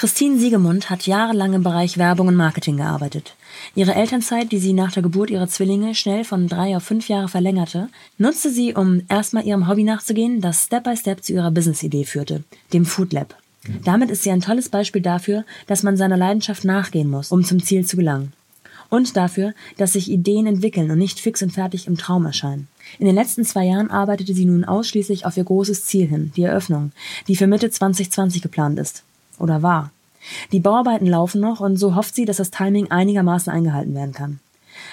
Christine Siegemund hat jahrelang im Bereich Werbung und Marketing gearbeitet. Ihre Elternzeit, die sie nach der Geburt ihrer Zwillinge schnell von drei auf fünf Jahre verlängerte, nutzte sie, um erstmal ihrem Hobby nachzugehen, das Step by Step zu ihrer Business-Idee führte, dem Food Lab. Damit ist sie ein tolles Beispiel dafür, dass man seiner Leidenschaft nachgehen muss, um zum Ziel zu gelangen. Und dafür, dass sich Ideen entwickeln und nicht fix und fertig im Traum erscheinen. In den letzten zwei Jahren arbeitete sie nun ausschließlich auf ihr großes Ziel hin, die Eröffnung, die für Mitte 2020 geplant ist. Oder war. Die Bauarbeiten laufen noch und so hofft sie, dass das Timing einigermaßen eingehalten werden kann.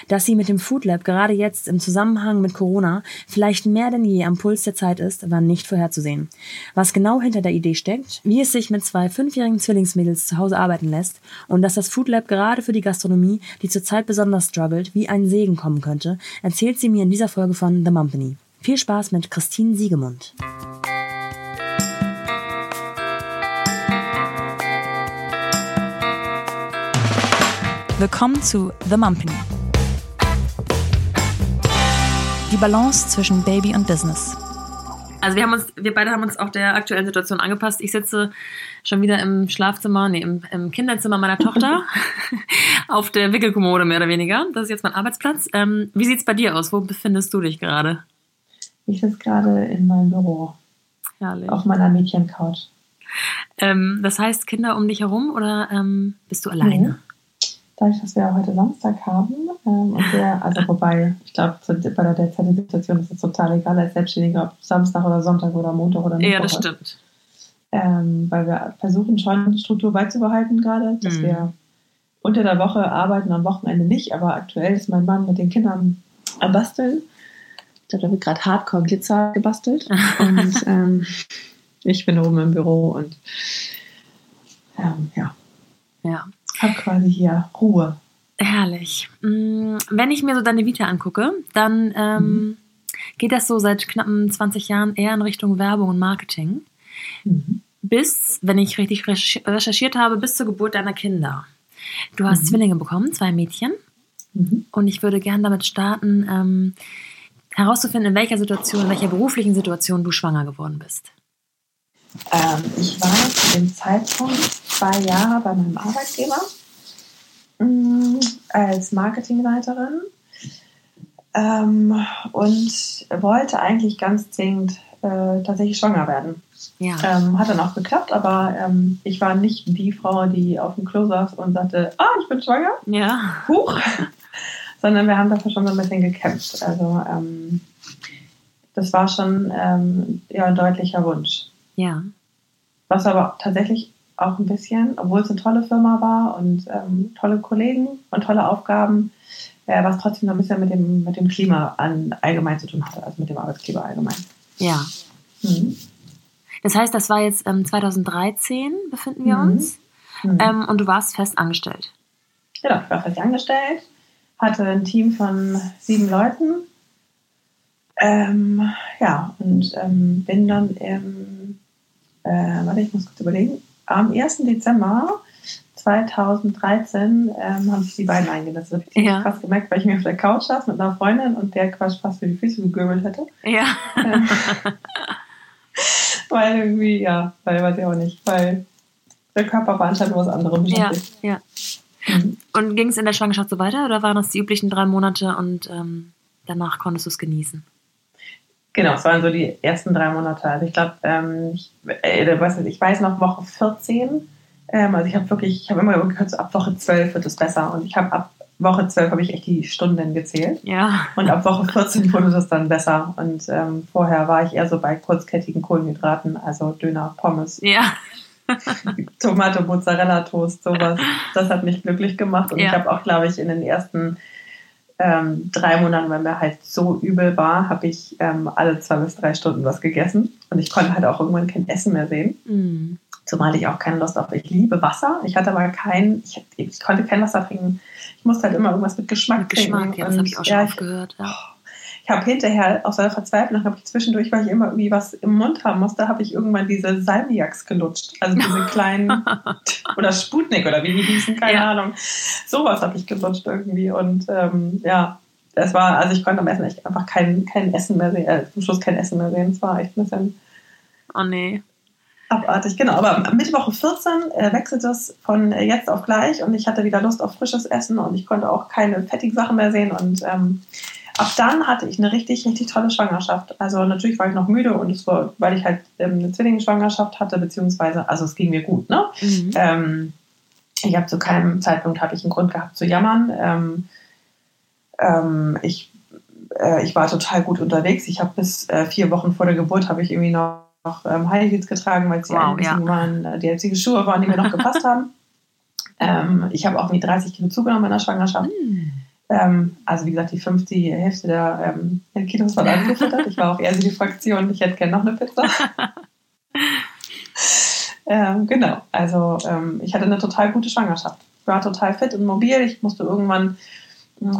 Dass sie mit dem Food Lab gerade jetzt im Zusammenhang mit Corona vielleicht mehr denn je am Puls der Zeit ist, war nicht vorherzusehen. Was genau hinter der Idee steckt, wie es sich mit zwei fünfjährigen Zwillingsmädels zu Hause arbeiten lässt und dass das Food Lab gerade für die Gastronomie, die zurzeit besonders struggelt, wie ein Segen kommen könnte, erzählt sie mir in dieser Folge von The Mumpany. Viel Spaß mit Christine Siegemund. Willkommen zu The Mumpany. Die Balance zwischen Baby und Business. Also wir haben uns, wir beide haben uns auch der aktuellen Situation angepasst. Ich sitze schon wieder im Schlafzimmer, nee, im, im Kinderzimmer meiner Tochter auf der Wickelkommode mehr oder weniger. Das ist jetzt mein Arbeitsplatz. Ähm, wie sieht's bei dir aus? Wo befindest du dich gerade? Ich sitze gerade in meinem Büro. Herrlich. Auf meiner Mädchencouch. Ähm, das heißt, Kinder um dich herum oder ähm, bist du alleine? Mhm dadurch, dass wir heute Samstag haben, ähm, und wir, also wobei, ich glaube, bei der derzeitigen Situation ist es total egal als Selbstständiger, ob Samstag oder Sonntag oder Montag oder Mittwoch. Ja, das stimmt. Ähm, weil wir versuchen schon Struktur beizubehalten gerade, dass mhm. wir unter der Woche arbeiten, am Wochenende nicht, aber aktuell ist mein Mann mit den Kindern am Basteln. Ich glaube, da wird gerade Hardcore Glitzer gebastelt und ähm, ich bin oben im Büro und ähm, ja. Ja, habe quasi hier Ruhe. Herrlich. Mm, wenn ich mir so deine Vita angucke, dann ähm, mhm. geht das so seit knappen 20 Jahren eher in Richtung Werbung und Marketing. Mhm. Bis, wenn ich richtig recherchiert habe, bis zur Geburt deiner Kinder. Du hast mhm. Zwillinge bekommen, zwei Mädchen. Mhm. Und ich würde gerne damit starten, ähm, herauszufinden, in welcher Situation, in welcher beruflichen Situation du schwanger geworden bist. Ähm, ich war zu dem Zeitpunkt zwei Jahre bei meinem Arbeitgeber ähm, als Marketingleiterin ähm, und wollte eigentlich ganz zwingend äh, tatsächlich schwanger werden. Ja. Ähm, hat dann auch geklappt, aber ähm, ich war nicht die Frau, die auf dem Klo saß und sagte, ah, ich bin schwanger. Ja. Huch. Sondern wir haben dafür schon so ein bisschen gekämpft. Also ähm, das war schon ähm, ja, ein deutlicher Wunsch. Ja. Was aber tatsächlich auch ein bisschen, obwohl es eine tolle Firma war und ähm, tolle Kollegen und tolle Aufgaben, äh, was trotzdem noch ein bisschen mit dem, mit dem Klima an, allgemein zu tun hatte, also mit dem Arbeitgeber allgemein. Ja. Mhm. Das heißt, das war jetzt ähm, 2013, befinden wir mhm. uns. Mhm. Ähm, und du warst fest angestellt. Genau, ich war fest angestellt, hatte ein Team von sieben Leuten. Ähm, ja, und ähm, bin dann im äh, warte, ich muss kurz überlegen, am 1. Dezember 2013 ähm, haben sich die beiden eingelassen. Das habe ich ja. krass gemerkt, weil ich mir auf der Couch saß mit einer Freundin und der quasi fast für die Füße gegöbelt hätte. Ja. Ähm, weil irgendwie, ja, weil weiß ich auch nicht, weil der Körper war anscheinend was anderes beschäftigt. Ja, ja. Mhm. Und ging es in der Schwangerschaft so weiter oder waren das die üblichen drei Monate und ähm, danach konntest du es genießen? Genau, es waren so die ersten drei Monate. Also ich glaube, ähm, ich, äh, ich weiß noch Woche 14. Ähm, also ich habe wirklich, ich habe immer gehört, so ab Woche 12 wird es besser. Und ich habe ab Woche 12 habe ich echt die Stunden gezählt. Ja. Und ab Woche 14 wurde das dann besser. Und ähm, vorher war ich eher so bei kurzkettigen Kohlenhydraten, also Döner, Pommes. Ja. Tomate, Mozzarella, Toast, sowas. Das hat mich glücklich gemacht. Und ja. ich habe auch, glaube ich, in den ersten ähm, drei Monaten, wenn mir halt so übel war, habe ich ähm, alle zwei bis drei Stunden was gegessen. Und ich konnte halt auch irgendwann kein Essen mehr sehen. Mhm. Zumal ich auch keine Lust auf. Ich liebe Wasser. Ich hatte aber kein, ich, ich konnte kein Wasser trinken. Ich musste halt immer irgendwas mit Geschmack mit Geschmack, trinken. ja, das habe ich auch schon ja, oft gehört. Ja. Oh, ich habe hinterher aus der Verzweiflung, habe ich zwischendurch, weil ich immer irgendwie was im Mund haben musste, habe ich irgendwann diese Salmiaks gelutscht. Also diese kleinen, oder Sputnik oder wie die hießen, keine ja. Ahnung. Sowas habe ich gelutscht irgendwie. Und ähm, ja, es war, also ich konnte am Essen echt einfach kein, kein Essen mehr sehen, äh, zum Schluss kein Essen mehr sehen. Es war echt ein bisschen. Oh nee. Abartig, genau. Aber Mitte Woche 14 äh, wechselt das von äh, jetzt auf gleich und ich hatte wieder Lust auf frisches Essen und ich konnte auch keine fettigen Sachen mehr sehen und ähm, ab dann hatte ich eine richtig, richtig tolle Schwangerschaft. Also natürlich war ich noch müde und es war, weil ich halt ähm, eine Zwillingsschwangerschaft hatte, beziehungsweise, also es ging mir gut, ne? Mhm. Ähm, ich habe zu keinem Zeitpunkt habe ich einen Grund gehabt zu jammern. Ähm, ähm, ich, äh, ich war total gut unterwegs. Ich habe bis äh, vier Wochen vor der Geburt habe ich irgendwie noch noch ähm, High Heels getragen, weil sie wow, ja. waren, äh, die einzigen Schuhe waren, die mir noch gepasst haben. Ähm, ich habe auch irgendwie 30 Kilo zugenommen in der Schwangerschaft. Mm. Ähm, also wie gesagt, die fünfte die Hälfte der ähm, Kilos waren angefüttert. Ich war auch eher so die Fraktion, ich hätte gerne noch eine Pizza. ähm, genau, also ähm, ich hatte eine total gute Schwangerschaft. Ich war total fit und mobil. Ich musste irgendwann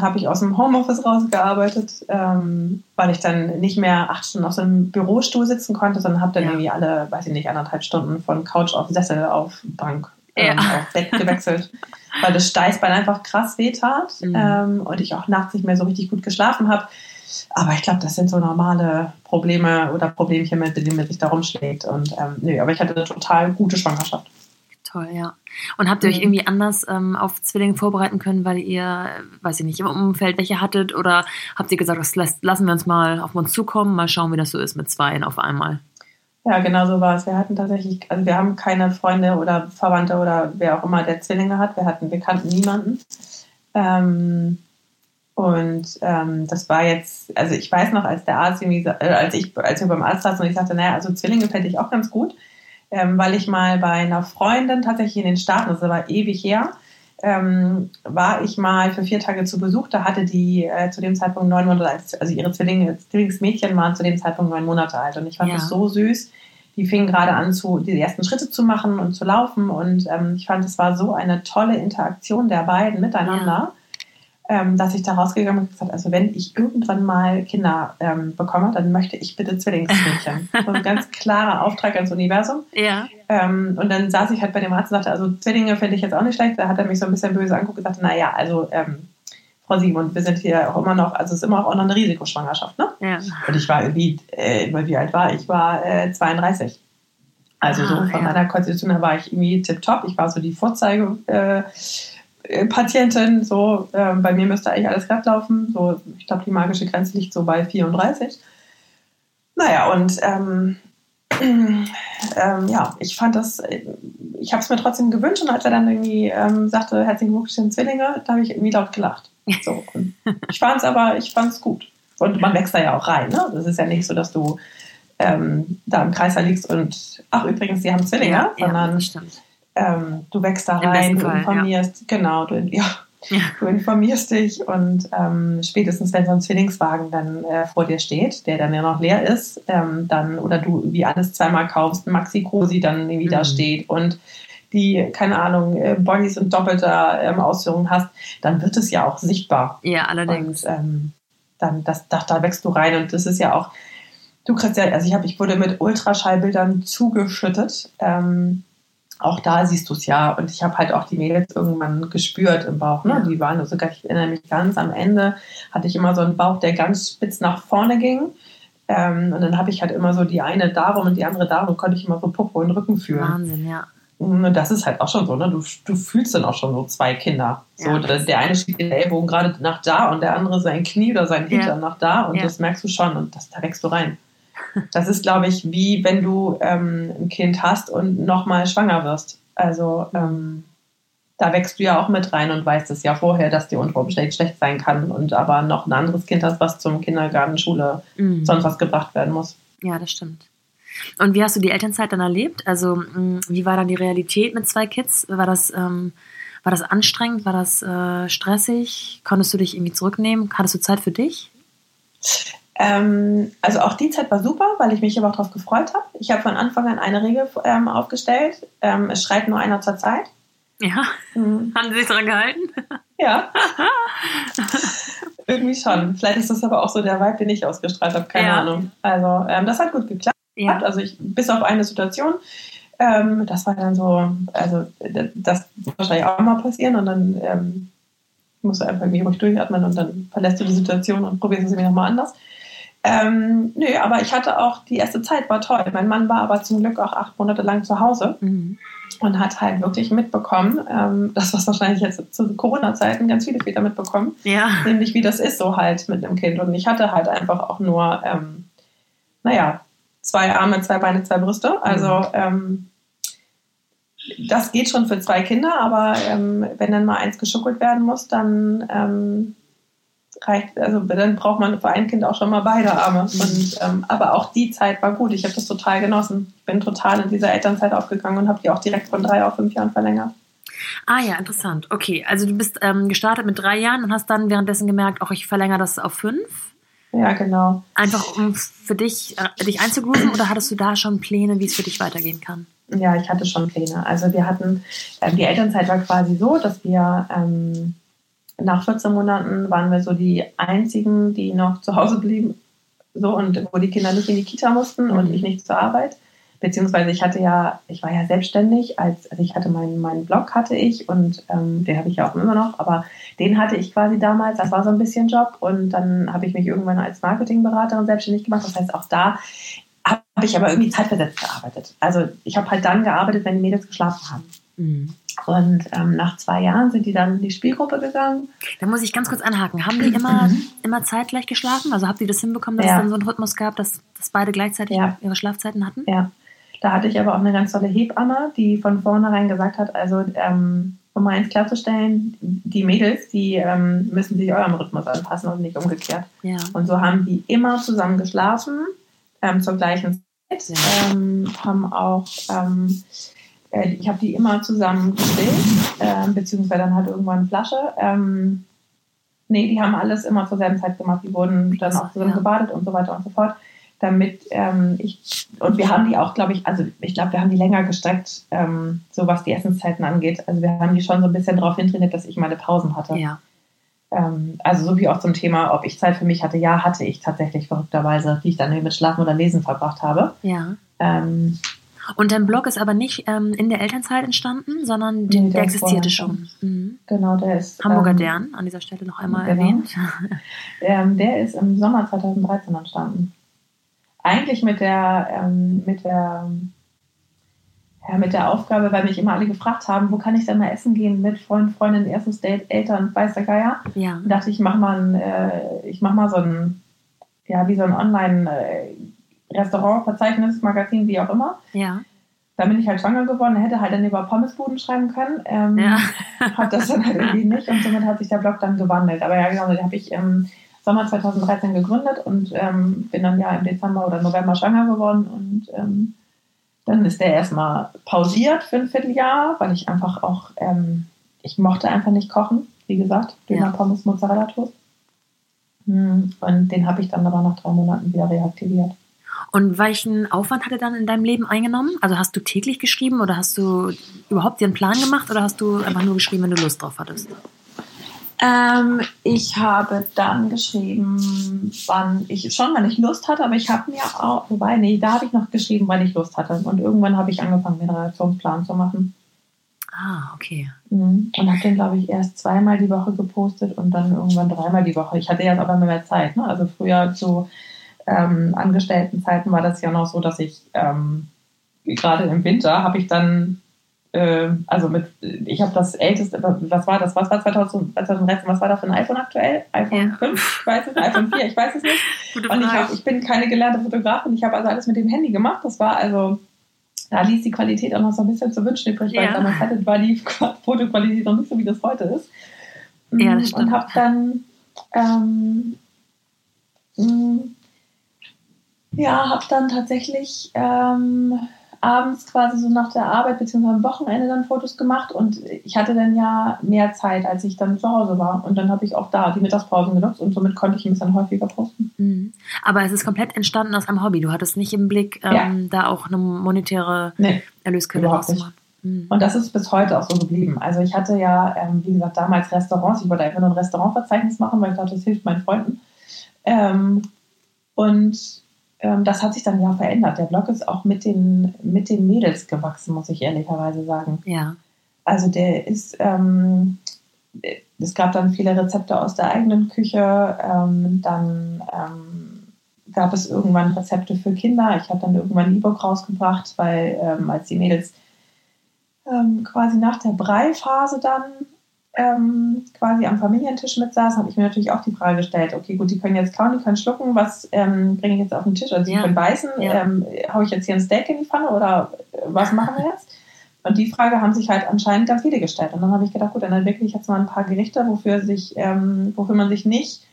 habe ich aus dem Homeoffice rausgearbeitet, ähm, weil ich dann nicht mehr acht Stunden auf so einem Bürostuhl sitzen konnte, sondern habe dann ja. irgendwie alle, weiß ich nicht, anderthalb Stunden von Couch auf Sessel auf Bank ähm, ja. auf Bett gewechselt, weil das Steißbein einfach krass wehtat mhm. ähm, und ich auch nachts nicht mehr so richtig gut geschlafen habe. Aber ich glaube, das sind so normale Probleme oder Problemchen, mit denen man sich da rumschlägt. Und ähm, nö, aber ich hatte eine total gute Schwangerschaft. Toll, ja. Und habt ihr euch mhm. irgendwie anders ähm, auf Zwillinge vorbereiten können, weil ihr, weiß ich nicht, im Umfeld welche hattet? Oder habt ihr gesagt, das lassen wir uns mal auf uns zukommen, mal schauen, wie das so ist mit zweien auf einmal? Ja, genau so war es. Wir hatten tatsächlich, also wir haben keine Freunde oder Verwandte oder wer auch immer, der Zwillinge hat. Wir hatten, wir kannten niemanden. Ähm, und ähm, das war jetzt, also ich weiß noch, als der Arzt irgendwie, äh, als ich, als wir beim Arzt saßen und ich sagte, naja, also Zwillinge fände ich auch ganz gut ähm, weil ich mal bei einer Freundin tatsächlich in den Staaten, das war ewig her, ähm, war ich mal für vier Tage zu Besuch. Da hatte die äh, zu dem Zeitpunkt neun Monate alt, also ihre Zwillinge, Zwillingsmädchen waren zu dem Zeitpunkt neun Monate alt. Und ich fand ja. das so süß. Die fingen gerade an, zu, die ersten Schritte zu machen und zu laufen. Und ähm, ich fand, es war so eine tolle Interaktion der beiden miteinander. Ja ähm, dass ich da rausgegangen bin und gesagt also wenn ich irgendwann mal Kinder ähm, bekomme, dann möchte ich bitte Zwillingsmädchen. so ein ganz klarer Auftrag ans Universum. Ja. Ähm, und dann saß ich halt bei dem Arzt und sagte, also Zwillinge finde ich jetzt auch nicht schlecht. Da hat er mich so ein bisschen böse angeguckt und gesagt, naja, also ähm, Frau Simon, wir sind hier auch immer noch, also es ist immer auch noch eine Risikoschwangerschaft, ne? Ja. Und ich war irgendwie, äh, wie alt war ich? war äh, 32. Also ah, so von ja. meiner Konstitution her war ich irgendwie tipptopp. Ich war so die Vorzeige. Äh, Patientin, so äh, bei mir müsste eigentlich alles glatt laufen. So, ich glaube, die magische Grenze liegt so bei 34. Naja, und ähm, ähm, ja, ich fand das, äh, ich habe es mir trotzdem gewünscht und als er dann irgendwie ähm, sagte, herzlichen Glückwunsch, Zwillinge, da habe ich irgendwie laut gelacht. So, ich fand es aber, ich fand es gut. Und man wächst da ja auch rein. Ne? Das ist ja nicht so, dass du ähm, da im Kreis liegst und, ach übrigens, die haben Zwillinge, ja, sondern ja, stimmt ähm, du wächst da rein, du informierst, ja. genau, du, ja, ja. du informierst dich und ähm, spätestens, wenn so ein Zwillingswagen dann äh, vor dir steht, der dann ja noch leer ist, ähm, dann oder du wie alles zweimal kaufst, Maxi Cosi dann irgendwie mhm. da steht und die, keine Ahnung, äh, Bodies und doppelter ähm, Ausführungen hast, dann wird es ja auch sichtbar. Ja, allerdings. Und, ähm, dann, das, da, da wächst du rein und das ist ja auch, du kriegst ja, also ich habe, ich wurde mit Ultraschallbildern zugeschüttet. Ähm, auch da siehst du es ja. Und ich habe halt auch die Mädels irgendwann gespürt im Bauch. Ne? Die waren sogar, ich erinnere mich ganz am Ende, hatte ich immer so einen Bauch, der ganz spitz nach vorne ging. Ähm, und dann habe ich halt immer so die eine darum und die andere darum konnte ich immer so Popo und Rücken fühlen. Wahnsinn, ja. Und das ist halt auch schon so, ne? Du, du fühlst dann auch schon so zwei Kinder. So, ja, der, der eine schiebt den Ellbogen gerade nach da und der andere sein Knie oder sein Hintern ja. nach da und ja. das merkst du schon und das, da wächst du rein. Das ist, glaube ich, wie wenn du ähm, ein Kind hast und nochmal schwanger wirst. Also ähm, da wächst du ja auch mit rein und weißt es ja vorher, dass die unter schlecht sein kann und aber noch ein anderes Kind hast, was zum Kindergarten, Schule, mhm. sonst was gebracht werden muss. Ja, das stimmt. Und wie hast du die Elternzeit dann erlebt? Also mm, wie war dann die Realität mit zwei Kids? War das, ähm, war das anstrengend? War das äh, stressig? Konntest du dich irgendwie zurücknehmen? Hattest du Zeit für dich? Ähm, also auch die Zeit war super, weil ich mich aber auch darauf gefreut habe. Ich habe von Anfang an eine Regel ähm, aufgestellt. Ähm, es schreit nur einer zur Zeit. Ja. Mhm. Haben Sie sich daran gehalten? Ja. Irgendwie schon. Vielleicht ist das aber auch so der Vibe, den ich ausgestrahlt habe. Keine ja. Ahnung. Also ähm, das hat gut geklappt. Ja. Also ich, bis auf eine Situation. Ähm, das war dann so, also das wird wahrscheinlich auch mal passieren und dann ähm, musst du einfach irgendwie ruhig durchatmen und dann verlässt du die Situation und probierst es irgendwie nochmal anders. Ähm, nö, aber ich hatte auch, die erste Zeit war toll. Mein Mann war aber zum Glück auch acht Monate lang zu Hause mhm. und hat halt wirklich mitbekommen, ähm, das was wahrscheinlich jetzt zu Corona-Zeiten ganz viele Väter mitbekommen, ja. nämlich wie das ist so halt mit einem Kind. Und ich hatte halt einfach auch nur, ähm, naja, zwei Arme, zwei Beine, zwei Brüste. Also mhm. ähm, das geht schon für zwei Kinder, aber ähm, wenn dann mal eins geschuckelt werden muss, dann ähm, reicht, also dann braucht man für ein Kind auch schon mal beide Arme. Mhm. Und, ähm, aber auch die Zeit war gut. Ich habe das total genossen. Ich bin total in dieser Elternzeit aufgegangen und habe die auch direkt von drei auf fünf Jahren verlängert. Ah ja, interessant. Okay, also du bist ähm, gestartet mit drei Jahren und hast dann währenddessen gemerkt, auch ich verlängere das auf fünf. Ja, genau. Einfach um für dich, äh, dich einzugrooven oder hattest du da schon Pläne, wie es für dich weitergehen kann? Ja, ich hatte schon Pläne. Also wir hatten, äh, die Elternzeit war quasi so, dass wir ähm, nach 14 Monaten waren wir so die einzigen, die noch zu Hause blieben. So und wo die Kinder nicht in die Kita mussten mhm. und ich nicht zur Arbeit. Beziehungsweise ich hatte ja, ich war ja selbstständig, als also ich hatte meinen, meinen Blog hatte ich und ähm, den habe ich ja auch immer noch, aber den hatte ich quasi damals, das war so ein bisschen Job und dann habe ich mich irgendwann als Marketingberaterin selbstständig gemacht. Das heißt, auch da habe ich aber irgendwie zeitversetzt gearbeitet. Also ich habe halt dann gearbeitet, wenn die Mädels geschlafen haben. Mhm. Und ähm, nach zwei Jahren sind die dann in die Spielgruppe gegangen. Da muss ich ganz kurz anhaken. Haben die immer, mhm. immer zeitgleich geschlafen? Also habt ihr das hinbekommen, dass ja. es dann so einen Rhythmus gab, dass, dass beide gleichzeitig ja. ihre Schlafzeiten hatten? Ja. Da hatte ich aber auch eine ganz tolle Hebamme, die von vornherein gesagt hat, also ähm, um mal eins klarzustellen, die Mädels, die ähm, müssen sich eurem Rhythmus anpassen und nicht umgekehrt. Ja. Und so haben die immer zusammen geschlafen, ähm, zur gleichen Zeit, ja. Ähm, haben auch ähm, äh, ich habe die immer zusammen gestillt, äh, beziehungsweise dann halt irgendwann eine Flasche. Ähm, nee, die haben alles immer zur selben Zeit gemacht. Die wurden dann auch zusammen gebadet und so weiter und so fort. Damit ähm, ich, und wir haben die auch, glaube ich, also ich glaube, wir haben die länger gestreckt, ähm, so was die Essenszeiten angeht. Also wir haben die schon so ein bisschen darauf hintrainiert, dass ich meine Pausen hatte. Ja. Ähm, also so wie auch zum Thema, ob ich Zeit für mich hatte. Ja, hatte ich tatsächlich verrückterweise, die ich dann mit Schlafen oder Lesen verbracht habe. Ja. Ähm, und dein Blog ist aber nicht ähm, in der Elternzeit entstanden, sondern nee, der, der existierte schon. Mhm. Genau, der ist. Hamburger ähm, Dern, an dieser Stelle noch einmal genau. erwähnt. ähm, der ist im Sommer 2013 entstanden. Eigentlich mit der, ähm, mit der, ja, mit der Aufgabe, weil mich immer alle gefragt haben, wo kann ich denn mal essen gehen mit Freund, Freundin, erstes Date, Eltern, weiß der Geier. Ja. Und dachte ich, mach mal, ein, äh, ich mach mal so ein, ja, wie so ein Online- äh, Restaurant, Verzeichnis, Magazin, wie auch immer. Ja. Da bin ich halt schwanger geworden, hätte halt dann über Pommesbuden schreiben können. Ähm, ja. habe das dann halt irgendwie nicht und somit hat sich der Blog dann gewandelt. Aber ja, genau, den habe ich im Sommer 2013 gegründet und ähm, bin dann ja im Dezember oder November schwanger geworden und ähm, dann ist der erstmal pausiert für ein Vierteljahr, weil ich einfach auch, ähm, ich mochte einfach nicht kochen, wie gesagt, Döner, ja. Pommes, Mozzarella Toast. Hm, und den habe ich dann aber nach drei Monaten wieder reaktiviert. Und welchen Aufwand hat er dann in deinem Leben eingenommen? Also hast du täglich geschrieben oder hast du überhaupt dir einen Plan gemacht oder hast du einfach nur geschrieben, wenn du Lust drauf hattest? Ähm, ich habe dann geschrieben, wann ich schon, wann ich Lust hatte, aber ich habe mir auch, wobei, nee, da habe ich noch geschrieben, wann ich Lust hatte. Und irgendwann habe ich angefangen, mir einen Reaktionsplan zu machen. Ah, okay. Mhm. Und habe den, glaube ich, erst zweimal die Woche gepostet und dann irgendwann dreimal die Woche. Ich hatte jetzt aber mehr Zeit. Ne? Also früher so ähm, Angestelltenzeiten war das ja noch so, dass ich ähm, gerade im Winter habe ich dann, äh, also mit, ich habe das älteste, was war das, was war 2013, was war da für ein iPhone aktuell? iPhone ja. 5, ich weiß es nicht, iPhone 4, ich weiß es nicht. Gute und ich, hab, ich bin keine gelernte Fotografin, ich habe also alles mit dem Handy gemacht, das war also da ließ die Qualität auch noch so ein bisschen zu wünschen übrig, weil ja. damals hatte, war die Fotoqualität noch nicht so, wie das heute ist. Ja, das mm, stimmt. Und habe dann ähm, mm, ja, habe dann tatsächlich ähm, abends quasi so nach der Arbeit bzw. am Wochenende dann Fotos gemacht und ich hatte dann ja mehr Zeit, als ich dann zu Hause war. Und dann habe ich auch da die Mittagspausen genutzt und somit konnte ich ein bisschen häufiger posten. Mhm. Aber es ist komplett entstanden aus einem Hobby. Du hattest nicht im Blick, ähm, ja. da auch eine monetäre nee, Erlösquelle rauszumachen. Mhm. Und das ist bis heute auch so geblieben. Also ich hatte ja, ähm, wie gesagt, damals Restaurants. Ich wollte einfach nur ein Restaurantverzeichnis machen, weil ich dachte, das hilft meinen Freunden. Ähm, und das hat sich dann ja verändert. Der Blog ist auch mit den, mit den Mädels gewachsen, muss ich ehrlicherweise sagen. Ja. Also der ist, ähm, es gab dann viele Rezepte aus der eigenen Küche, ähm, dann ähm, gab es irgendwann Rezepte für Kinder. Ich habe dann irgendwann ein E-Book rausgebracht, weil ähm, als die Mädels ähm, quasi nach der Breiphase dann ähm, quasi am Familientisch mitsaß, habe ich mir natürlich auch die Frage gestellt, okay, gut, die können jetzt kauen, die können schlucken, was ähm, bringe ich jetzt auf den Tisch? Also ja. die können beißen, ja. ähm, haue ich jetzt hier ein Steak in die Pfanne oder äh, was machen wir jetzt? Und die Frage haben sich halt anscheinend ganz viele gestellt. Und dann habe ich gedacht, gut, dann entwickle ich jetzt mal ein paar Gerichte, wofür, sich, ähm, wofür man sich nicht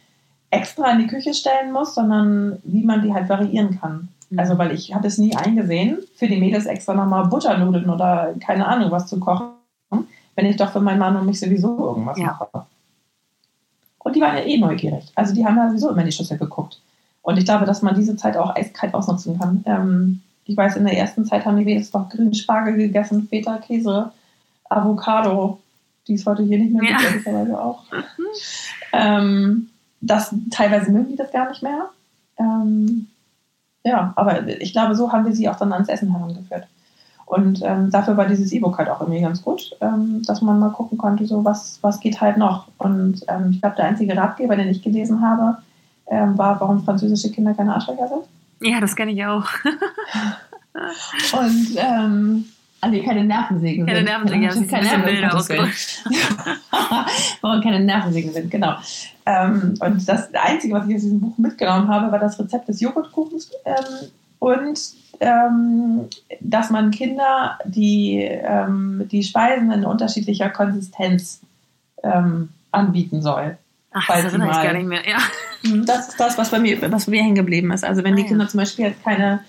extra in die Küche stellen muss, sondern wie man die halt variieren kann. Mhm. Also, weil ich habe es nie eingesehen, für die Mädels extra nochmal Butternudeln oder keine Ahnung was zu kochen, wenn ich doch für meinen Mann und mich sowieso irgendwas ja. mache. Und die waren ja eh neugierig. Also die haben ja sowieso immer in die Schüssel geguckt. Und ich glaube, dass man diese Zeit auch eiskalt ausnutzen kann. Ähm, ich weiß, in der ersten Zeit haben die Mädels doch grünen Spargel gegessen, Feta, Käse, Avocado, die es heute hier nicht mehr gibt, ja. ehrlicherweise auch. ähm, das, teilweise mögen die das gar nicht mehr. Ähm, ja, aber ich glaube, so haben wir sie auch dann ans Essen herangeführt. Und ähm, dafür war dieses E-Book halt auch irgendwie ganz gut, ähm, dass man mal gucken konnte, so was, was geht halt noch. Und ähm, ich glaube, der einzige Ratgeber, den ich gelesen habe, ähm, war, warum französische Kinder keine Arschlöcher sind. Ja, das kenne ich auch. und ähm, ah, nee, keine Nervensägen keine sind. Nervensägen, ja, das keine Bilder Warum keine Nervensägen sind, genau. Ähm, und das Einzige, was ich aus diesem Buch mitgenommen habe, war das Rezept des Joghurtkuchens ähm, und ähm, dass man Kinder die, ähm, die Speisen in unterschiedlicher Konsistenz ähm, anbieten soll. Ach, das erinnere ich gar nicht mehr, ja. Mhm, das ist das, was bei mir, was bei mir hängen geblieben ist. Also wenn ah, die Kinder ja. zum Beispiel jetzt keine,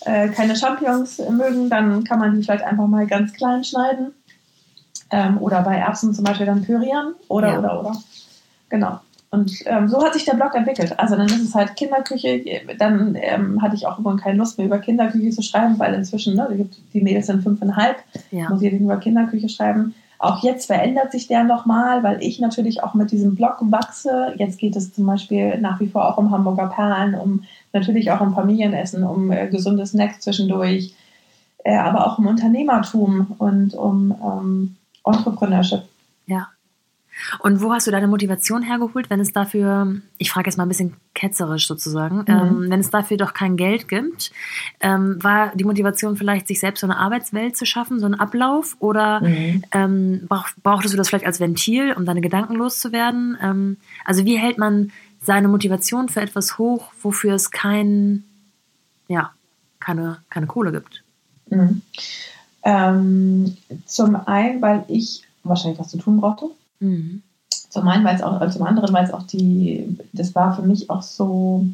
äh, keine Champignons mögen, dann kann man die vielleicht einfach mal ganz klein schneiden. Ähm, oder bei Erbsen zum Beispiel dann pürieren. Oder, ja. oder, oder. Genau. Und ähm, so hat sich der Blog entwickelt. Also dann ist es halt Kinderküche. Dann ähm, hatte ich auch irgendwann keine Lust mehr über Kinderküche zu schreiben, weil inzwischen, ne, die Mädels sind fünfeinhalb, ja. muss ich über Kinderküche schreiben. Auch jetzt verändert sich der nochmal, weil ich natürlich auch mit diesem Blog wachse. Jetzt geht es zum Beispiel nach wie vor auch um Hamburger Perlen, um natürlich auch um Familienessen, um äh, gesunde Snacks zwischendurch, äh, aber auch um Unternehmertum und um ähm, Entrepreneurship. Ja. Und wo hast du deine Motivation hergeholt, wenn es dafür, ich frage jetzt mal ein bisschen ketzerisch sozusagen, mhm. ähm, wenn es dafür doch kein Geld gibt, ähm, war die Motivation vielleicht, sich selbst so eine Arbeitswelt zu schaffen, so einen Ablauf? Oder mhm. ähm, brauch, brauchtest du das vielleicht als Ventil, um deine Gedanken loszuwerden? Ähm, also wie hält man seine Motivation für etwas hoch, wofür es kein, ja, keine, keine Kohle gibt? Mhm. Ähm, zum einen, weil ich wahrscheinlich was zu tun brauchte. Mhm. Zum einen, weil es auch, zum anderen, weil es auch die, das war für mich auch so,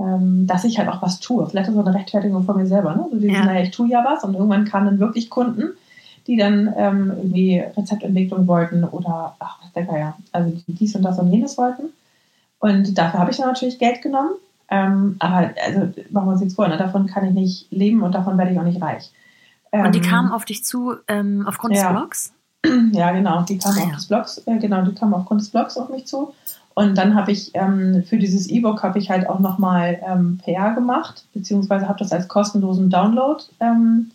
ähm, dass ich halt auch was tue. Vielleicht so eine Rechtfertigung von mir selber. Ne? So dieses, ja. naja, ich tue ja was und irgendwann kamen dann wirklich Kunden, die dann ähm, irgendwie Rezeptentwicklung wollten oder ach, was der Geier, also die dies und das und jenes wollten. Und dafür habe ich dann natürlich Geld genommen. Ähm, aber also machen wir uns nichts vor, ne? davon kann ich nicht leben und davon werde ich auch nicht reich. und die ähm, kamen auf dich zu ähm, aufgrund ja. des Blogs? Ja, genau. Die kam ah, auf ja. des Blogs, äh, genau, die kam aufgrund des Blogs auf mich zu. Und dann habe ich ähm, für dieses E-Book habe ich halt auch nochmal ähm, PR gemacht, beziehungsweise habe das als kostenlosen Download ähm,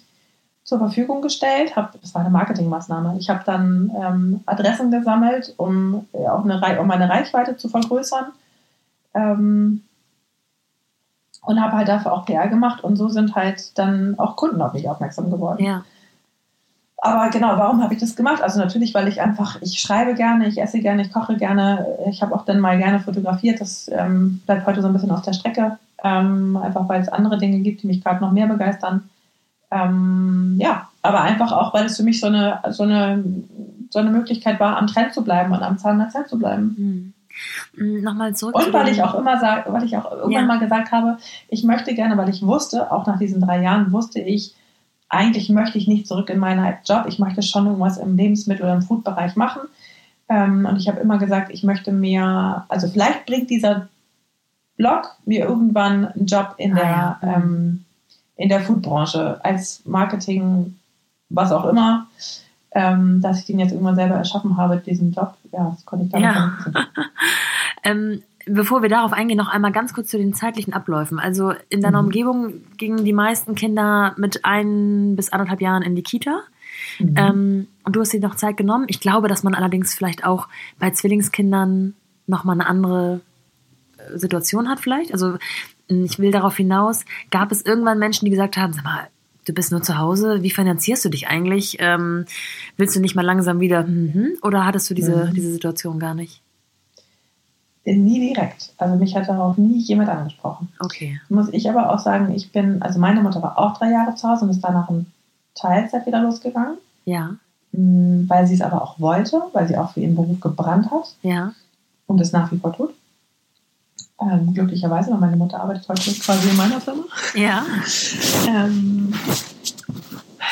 zur Verfügung gestellt. Hab, das war eine Marketingmaßnahme. Ich habe dann ähm, Adressen gesammelt, um äh, auch eine, um meine Reichweite zu vergrößern. Ähm, und habe halt dafür auch PR gemacht und so sind halt dann auch Kunden auf mich aufmerksam geworden. Ja. Aber genau, warum habe ich das gemacht? Also natürlich, weil ich einfach, ich schreibe gerne, ich esse gerne, ich koche gerne. Ich habe auch dann mal gerne fotografiert. Das ähm, bleibt heute so ein bisschen auf der Strecke. Ähm, einfach weil es andere Dinge gibt, die mich gerade noch mehr begeistern. Ähm, ja, aber einfach auch, weil es für mich so eine, so eine, so eine Möglichkeit war, am Trend zu bleiben und am Zahn der Zeit zu bleiben. Mhm. Nochmal zurück. Und weil ich auch immer sag, weil ich auch irgendwann ja. mal gesagt habe, ich möchte gerne, weil ich wusste, auch nach diesen drei Jahren wusste ich, eigentlich möchte ich nicht zurück in meinen Job, ich möchte schon irgendwas im Lebensmittel- oder im Foodbereich machen. Ähm, und ich habe immer gesagt, ich möchte mir, also vielleicht bringt dieser Blog mir irgendwann einen Job in der, ah, ja. ähm, in der Foodbranche als Marketing, was auch immer. Ähm, dass ich den jetzt irgendwann selber erschaffen habe, diesen Job, ja, das konnte ich damit ja. ähm, bevor wir darauf eingehen, noch einmal ganz kurz zu den zeitlichen Abläufen. Also in deiner mhm. Umgebung gingen die meisten Kinder mit ein bis anderthalb Jahren in die Kita. Mhm. Ähm, und du hast dir noch Zeit genommen. Ich glaube, dass man allerdings vielleicht auch bei Zwillingskindern nochmal eine andere äh, Situation hat vielleicht. Also ich will darauf hinaus, gab es irgendwann Menschen, die gesagt haben, sag mal, du bist nur zu Hause, wie finanzierst du dich eigentlich? Ähm, willst du nicht mal langsam wieder, mhm, oder hattest du diese, mhm. diese Situation gar nicht? Nie direkt. Also mich hat darauf nie jemand angesprochen. Okay. Muss ich aber auch sagen, ich bin, also meine Mutter war auch drei Jahre zu Hause und ist danach in Teilzeit wieder losgegangen. Ja. Mm, weil sie es aber auch wollte, weil sie auch für ihren Beruf gebrannt hat. Ja. Und es nach wie vor tut. Ähm, glücklicherweise, weil meine Mutter arbeitet heute quasi in meiner Firma. Ja. ähm,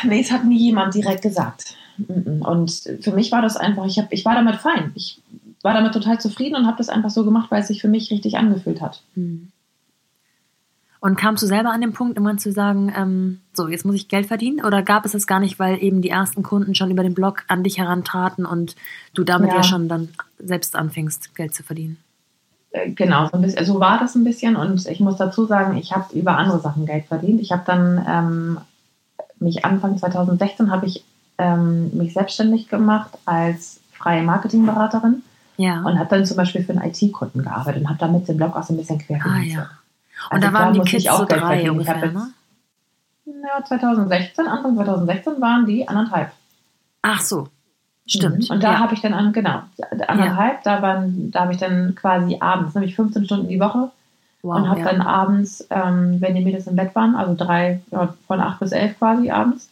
nee, es hat nie jemand direkt gesagt. Und für mich war das einfach, ich, hab, ich war damit fein. Ich war damit total zufrieden und habe das einfach so gemacht, weil es sich für mich richtig angefühlt hat. Hm. Und kamst du selber an den Punkt, irgendwann zu sagen, ähm, so, jetzt muss ich Geld verdienen? Oder gab es das gar nicht, weil eben die ersten Kunden schon über den Blog an dich herantraten und du damit ja, ja schon dann selbst anfängst, Geld zu verdienen? Äh, genau, so, ein bisschen, so war das ein bisschen. Und ich muss dazu sagen, ich habe über andere Sachen Geld verdient. Ich habe dann ähm, mich Anfang 2016 habe ich ähm, mich selbstständig gemacht als freie Marketingberaterin. Ja. Und habe dann zum Beispiel für einen IT-Kunden gearbeitet und habe damit den Blog auch so ein bisschen quer ah, ja. Und also da waren die Kids auch so drei ungefähr, jetzt, ne? Ja, 2016, Anfang 2016 waren die anderthalb. Ach so, stimmt. Mhm. Und da ja. habe ich dann, an, genau, anderthalb, ja. da, waren, da habe ich dann quasi abends, nämlich 15 Stunden die Woche wow, und habe ja. dann abends, ähm, wenn die Mädels im Bett waren, also drei, von acht bis elf quasi abends,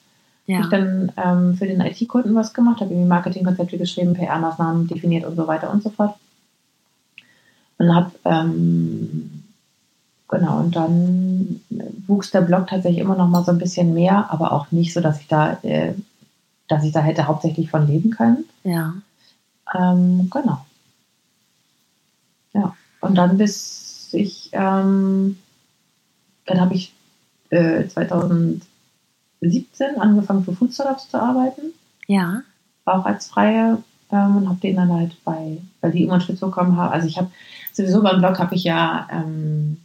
ja. ich dann ähm, für den IT-Kunden was gemacht, habe irgendwie Marketingkonzepte geschrieben, PR-Maßnahmen definiert und so weiter und so fort. Und habe, ähm, genau, und dann wuchs der Blog tatsächlich immer noch mal so ein bisschen mehr, aber auch nicht so, dass ich da, äh, dass ich da hätte hauptsächlich von leben können. Ja. Ähm, genau. Ja. Und dann bis ich, ähm, dann habe ich äh, 2000 17 angefangen für Food Startups zu arbeiten. Ja. Auch als Freie ähm, und habe denen dann halt bei, weil die immer Unterstützung bekommen haben. Also ich habe sowieso beim Blog habe ich ja ähm,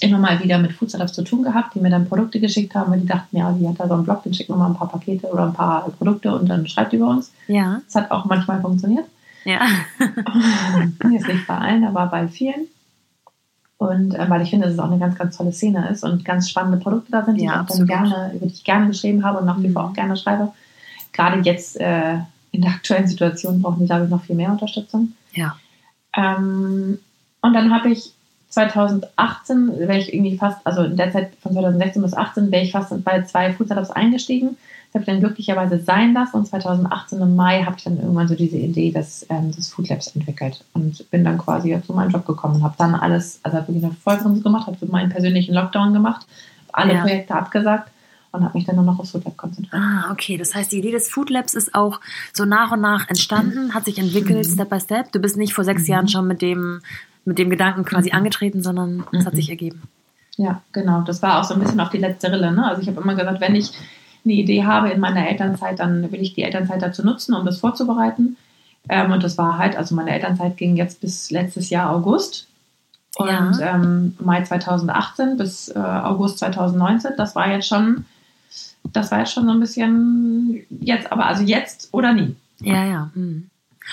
immer mal wieder mit Food Startups zu tun gehabt, die mir dann Produkte geschickt haben, weil die dachten, ja, die hat da so einen Blog, den schicken wir mal ein paar Pakete oder ein paar Produkte und dann schreibt die über uns. Ja. Das hat auch manchmal funktioniert. Ja. Jetzt nicht bei allen, aber bei vielen. Und äh, weil ich finde, dass es auch eine ganz, ganz tolle Szene ist und ganz spannende Produkte da sind, die ja, ich auch dann gerne, über die ich gerne geschrieben habe und nach wie vor auch gerne schreibe. Gerade jetzt äh, in der aktuellen Situation brauchen die, glaube ich, noch viel mehr Unterstützung. Ja. Ähm, und dann habe ich 2018, wäre ich irgendwie fast, also in der Zeit von 2016 bis 2018, wäre ich fast bei zwei Food Startups eingestiegen das habe ich dann glücklicherweise sein lassen und 2018 im Mai habe ich dann irgendwann so diese Idee des, ähm, des Food Labs entwickelt und bin dann quasi zu meinem Job gekommen und habe dann alles, also habe wirklich eine Vollbremse gemacht, habe so meinen persönlichen Lockdown gemacht, alle ja. Projekte abgesagt und habe mich dann nur noch aufs Food Lab konzentriert. Ah, okay. Das heißt, die Idee des Food Labs ist auch so nach und nach entstanden, hat sich entwickelt, mhm. Step by Step. Du bist nicht vor sechs mhm. Jahren schon mit dem, mit dem Gedanken quasi mhm. angetreten, sondern es hat mhm. sich ergeben. Ja, genau. Das war auch so ein bisschen auf die letzte Rille. Ne? Also ich habe immer gesagt, wenn ich eine Idee habe in meiner Elternzeit, dann will ich die Elternzeit dazu nutzen, um das vorzubereiten. Ähm, und das war halt, also meine Elternzeit ging jetzt bis letztes Jahr August. Und ja. ähm, Mai 2018 bis äh, August 2019, das war jetzt schon, das war jetzt schon so ein bisschen jetzt, aber also jetzt oder nie. Ja, ja. Hm.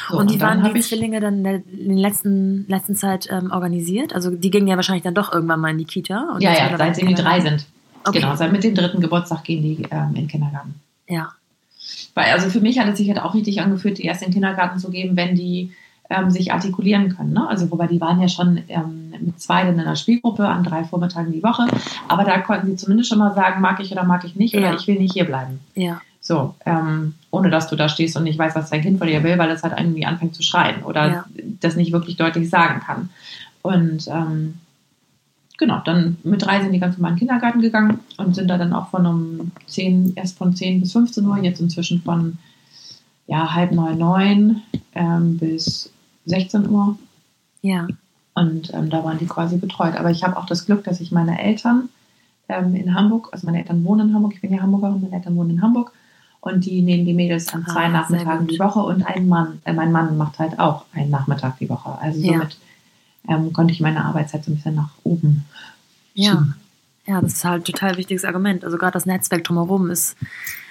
So, und wie waren die Zwillinge dann in der, letzten, letzten Zeit ähm, organisiert? Also die gingen ja wahrscheinlich dann doch irgendwann mal in die Kita. ja, ja, seit sie die drei sind. Okay. Genau, seit mit dem dritten Geburtstag gehen die ähm, in den Kindergarten. Ja. Weil, also für mich hat es sich halt auch richtig angefühlt, die erst in den Kindergarten zu geben, wenn die ähm, sich artikulieren können. Ne? Also wobei die waren ja schon ähm, mit zwei in einer Spielgruppe an drei Vormittagen die Woche, aber da konnten sie zumindest schon mal sagen, mag ich oder mag ich nicht oder ich will nicht hier bleiben. Ja. So, ähm, ohne dass du da stehst und nicht weißt, was dein Kind von dir will, weil es halt irgendwie anfängt zu schreien oder ja. das nicht wirklich deutlich sagen kann. Und ähm, genau, dann mit drei sind die ganz normal in den Kindergarten gegangen und sind da dann auch von um 10, erst von 10 bis 15 Uhr, jetzt inzwischen von ja, halb neun, neun ähm, bis 16 Uhr. Ja. Und ähm, da waren die quasi betreut. Aber ich habe auch das Glück, dass ich meine Eltern ähm, in Hamburg, also meine Eltern wohnen in Hamburg, ich bin ja Hamburgerin, meine Eltern wohnen in Hamburg und die nehmen die Mädels an zwei ah, Nachmittagen die Woche und ein Mann, äh, mein Mann macht halt auch einen Nachmittag die Woche. Also somit ja ähm, konnte ich meine Arbeitszeit so ein bisschen nach oben schieben. Ja. ja, das ist halt ein total wichtiges Argument. Also gerade das Netzwerk drumherum ist,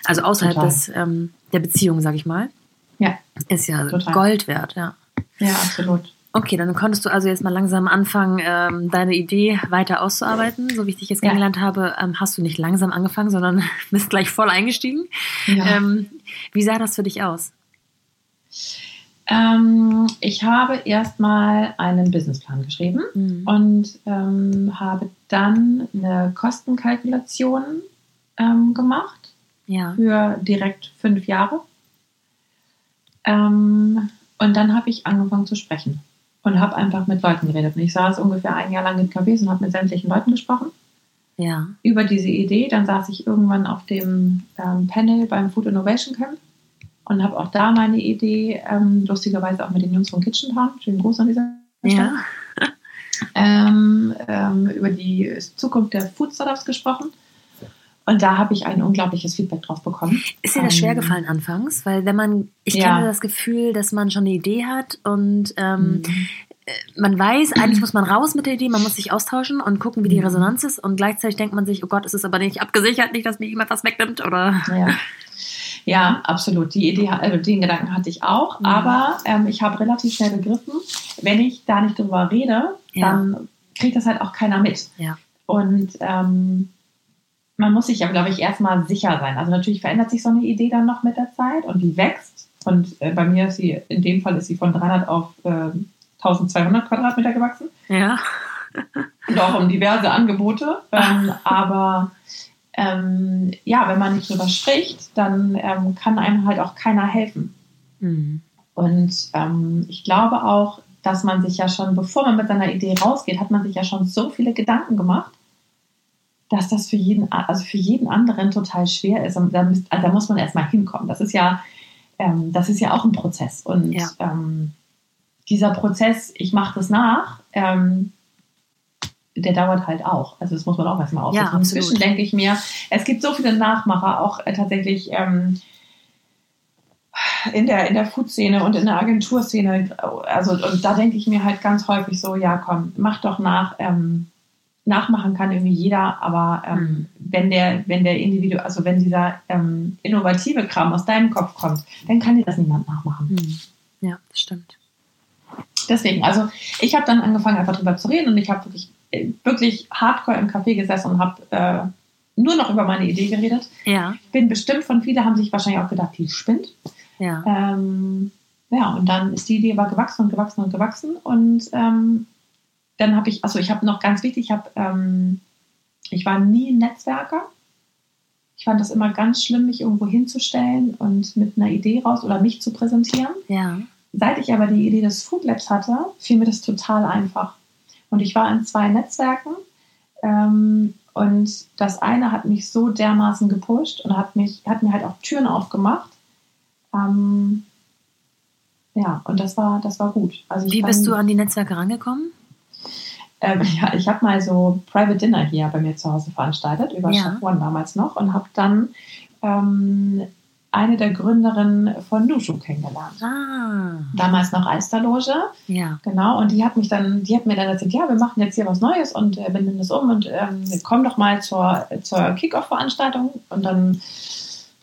also außerhalb des, ähm, der Beziehung, sag ich mal, ja. ist ja total. Gold wert, ja. Ja, absolut. Okay, dann konntest du also jetzt mal langsam anfangen, ähm, deine Idee weiter auszuarbeiten. So wie ich dich jetzt Ja. kennengelernt habe, ähm, hast du nicht langsam angefangen, sondern bist gleich voll eingestiegen. Ja. Ähm, wie sah das für dich aus? Ähm, ich habe erstmal einen Businessplan geschrieben Mhm. und ähm, habe dann eine Kostenkalkulation ähm, gemacht Ja. für direkt fünf Jahre. Ähm, und dann habe ich angefangen zu sprechen und habe einfach mit Leuten geredet. Und ich saß ungefähr ein Jahr lang in Cafés und habe mit sämtlichen Leuten gesprochen Ja. über diese Idee. Dann saß ich irgendwann auf dem ähm, Panel beim Food Innovation Camp und habe auch da meine Idee, ähm, lustigerweise auch mit den Jungs von Kitchen Town, schönen Gruß an dieser Stelle, Ja. ähm, ähm, über die Zukunft der Food Startups gesprochen. Und da habe ich ein unglaubliches Feedback drauf bekommen. Ist dir das schwer Ähm, gefallen anfangs? Weil wenn man, ich Ja. kenne das Gefühl, dass man schon eine Idee hat und ähm, Mhm. man weiß, eigentlich muss man raus mit der Idee, man muss sich austauschen und gucken, wie die Mhm. Resonanz ist und gleichzeitig denkt man sich, oh Gott, es ist aber nicht abgesichert, nicht, dass mir jemand was wegnimmt oder... Ja. Ja, absolut. Die Idee, also den Gedanken hatte ich auch, Mhm. aber ähm, ich habe relativ schnell begriffen, wenn ich da nicht drüber rede, Ja. dann kriegt das halt auch keiner mit. Ja. Und ähm, man muss sich ja, glaube ich, erstmal sicher sein. Also natürlich verändert sich so eine Idee dann noch mit der Zeit und die wächst. Und äh, bei mir ist sie, in dem Fall ist sie von 300 auf äh, 1200 Quadratmeter gewachsen. Ja. Und auch um diverse Angebote. Ähm, aber ähm, ja, wenn man nicht drüber spricht, dann ähm, kann einem halt auch keiner helfen. Mhm. Und ähm, ich glaube auch, dass man sich ja schon, bevor man mit seiner Idee rausgeht, hat man sich ja schon so viele Gedanken gemacht, dass das für jeden, also für jeden anderen total schwer ist. Und da, müsst, also da muss man erstmal hinkommen. Das ist ja, ähm, das ist ja auch ein Prozess. Und Ja. ähm, dieser Prozess, ich mache das nach, ähm, der dauert halt auch. Also das muss man auch erstmal Ja, aussitzen. absolut. Inzwischen denke ich mir, es gibt so viele Nachmacher, auch äh, tatsächlich ähm, in der, in der Food-Szene und in der Agenturszene. Also, und da denke ich mir halt ganz häufig so, ja komm, mach doch nach. Ähm, nachmachen kann irgendwie jeder, aber ähm, Mhm. wenn der, wenn der Individu, also wenn dieser ähm, innovative Kram aus deinem Kopf kommt, dann kann dir das niemand nachmachen. Mhm. Ja, das stimmt. Deswegen, also ich habe dann angefangen einfach drüber zu reden und ich habe wirklich, wirklich hardcore im Café gesessen und habe äh, nur noch über meine Idee geredet. Ja, Bin bestimmt von viele haben sich wahrscheinlich auch gedacht, die spinnt. ja. Ähm, ja, und dann ist die Idee aber gewachsen und gewachsen und gewachsen. Und ähm, dann habe ich, also ich habe noch ganz wichtig, ich habe, ähm, ich war nie ein Netzwerker. Ich fand das immer ganz schlimm, mich irgendwo hinzustellen und mit einer Idee raus oder mich zu präsentieren. Ja. Seit ich aber die Idee des Food Labs hatte, fiel mir das total einfach. Und ich war in zwei Netzwerken ähm, und das eine hat mich so dermaßen gepusht und hat, mich, hat mir halt auch Türen aufgemacht. Ähm, ja, und das war, das war gut. Also Wie fand- bist du an die Netzwerke rangekommen? ähm, ja, ich habe mal so Private Dinner hier bei mir zu Hause veranstaltet, über Ja. One damals noch, und habe dann ähm, eine der Gründerinnen von Nushu kennengelernt. Ah, Damals noch Alsterloge. ja. Genau, und die hat mich dann, die hat mir dann erzählt, ja, wir machen jetzt hier was Neues und äh, binden das um und ähm, komm doch mal zur, zur Kick-Off-Veranstaltung. Und dann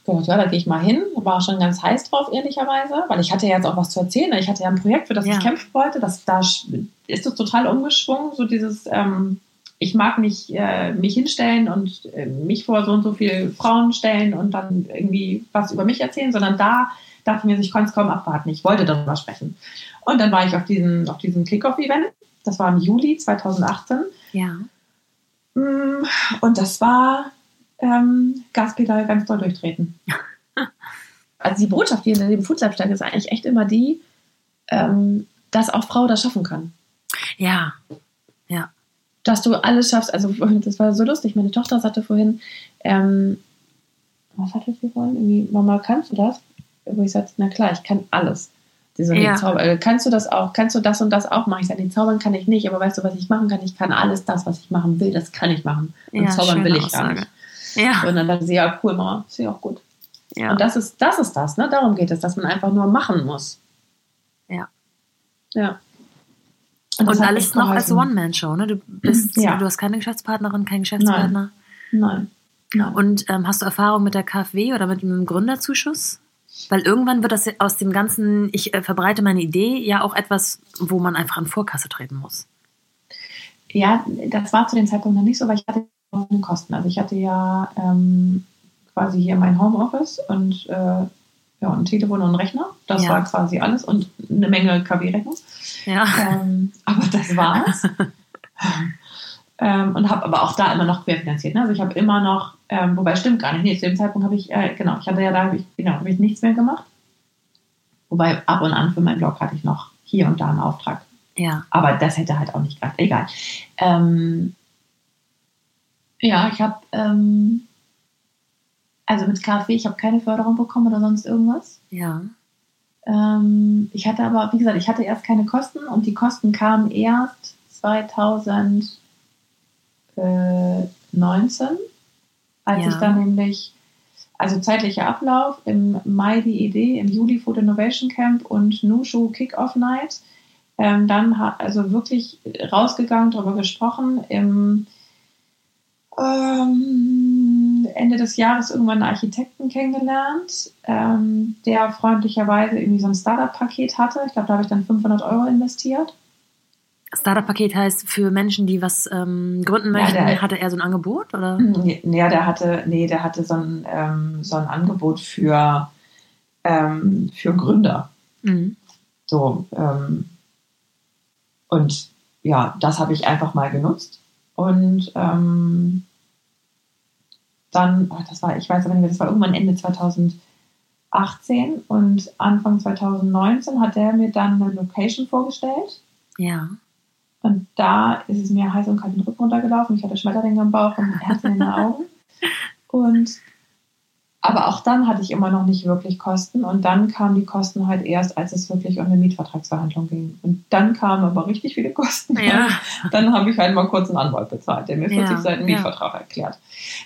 gesagt, ja, da gehe ich mal hin. War schon ganz heiß drauf, ehrlicherweise, weil ich hatte ja jetzt auch was zu erzählen. Ich hatte ja ein Projekt, für das Ja. ich kämpfen wollte. Das, da ist es total umgeschwungen, so dieses, ähm, ich mag nicht äh, mich hinstellen und äh, mich vor so und so viele Frauen stellen und dann irgendwie was über mich erzählen, sondern da dachte ich mir, ich konnte es kaum abwarten. Ich wollte darüber sprechen. Und dann war ich auf diesem, auf diesem Kickoff-Event. Das war im Juli 2018. Ja. Mm, Und das war ähm, Gaspedal ganz doll durchtreten. Also die Botschaft, die in dem Lab stand, ist eigentlich echt immer die, ähm, dass auch Frau das schaffen kann. Ja. Dass du alles schaffst. Also vorhin, das war so lustig. Meine Tochter sagte vorhin, ähm, was hatte sie vorhin? Irgendwie, Mama, kannst du das? Wo ich sagte, na klar, ich kann alles. Sie so, Ja. Zauber, äh, kannst du das auch? Kannst du das und das auch machen? Ich sage, nee, zaubern kann ich nicht, aber weißt du, was ich machen kann? Ich kann alles das, was ich machen will, das kann ich machen. Und ja, zaubern will ich Aussage. gar nicht. Ja. Und dann dachte sie, ja, cool, Mama, ist ja auch gut. ja. Und das ist, das ist das, ne? Darum geht es, dass man einfach nur machen muss. Ja. Ja. Und, hat alles noch als. One-Man-Show, ne? Du bist, Ja. du hast keine Geschäftspartnerin, keinen Geschäftspartner. Nein. Nein. Und ähm, hast du Erfahrung mit der KfW oder mit einem Gründerzuschuss? Weil irgendwann wird das aus dem ganzen, ich äh, verbreite meine Idee, ja auch etwas, wo man einfach an Vorkasse treten muss. Ja, das war zu dem Zeitpunkt noch nicht so, weil ich hatte Kosten. Also ich hatte ja ähm, quasi hier mein Homeoffice und äh, ja, ein Telefon und ein Rechner. Das ja. war quasi alles und eine Menge KW-Rechnung. Ja. Ähm, aber das war's. ähm, und habe aber auch da immer noch querfinanziert. Ne? Also ich habe immer noch, ähm, wobei stimmt gar nicht, nee, zu dem Zeitpunkt habe ich, äh, genau, ich hatte ja da, ich, genau, habe ich nichts mehr gemacht. Wobei ab und an für meinen Blog hatte ich noch hier und da einen Auftrag. Ja. Aber das hätte halt auch nicht gereicht. Egal. Ähm, ja, ich habe, ähm, also mit KfW, ich habe keine Förderung bekommen oder sonst irgendwas. Ja. Ähm, ich hatte aber, wie gesagt, ich hatte erst keine Kosten und die Kosten kamen erst 2019, als ja. ich dann nämlich, also zeitlicher Ablauf, im Mai die Idee, im Juli Food Innovation Camp und Nushu Kick-Off Night. Ähm, dann also wirklich rausgegangen, darüber gesprochen. Im ähm, Ende des Jahres irgendwann einen Architekten kennengelernt, ähm, der freundlicherweise irgendwie so ein Startup-Paket hatte. Ich glaube, da habe ich dann 500 Euro investiert. Startup-Paket heißt für Menschen, die was ähm, gründen möchten, ja, der, hatte er so ein Angebot? Oder? Ja, der hatte, nee, der hatte so ein, ähm, so ein Angebot für, ähm, für Gründer. Mhm. So, ähm, und ja, das habe ich einfach mal genutzt. Und ähm, dann, oh, das war, ich weiß aber nicht mehr, das war irgendwann Ende 2018 und Anfang 2019 hat der mir dann eine Location vorgestellt. Ja. Und da ist es mir heiß und kalt den Rücken runtergelaufen. Ich hatte Schmetterlinge im Bauch und Herzen in den Augen. Und aber auch dann hatte ich immer noch nicht wirklich Kosten und dann kamen die Kosten halt erst, als es wirklich um eine Mietvertragsverhandlung ging. Und dann kamen aber richtig viele Kosten. Ja. Dann habe ich halt mal kurz einen Anwalt bezahlt, der mir 40 ja, Seiten Mietvertrag ja. erklärt.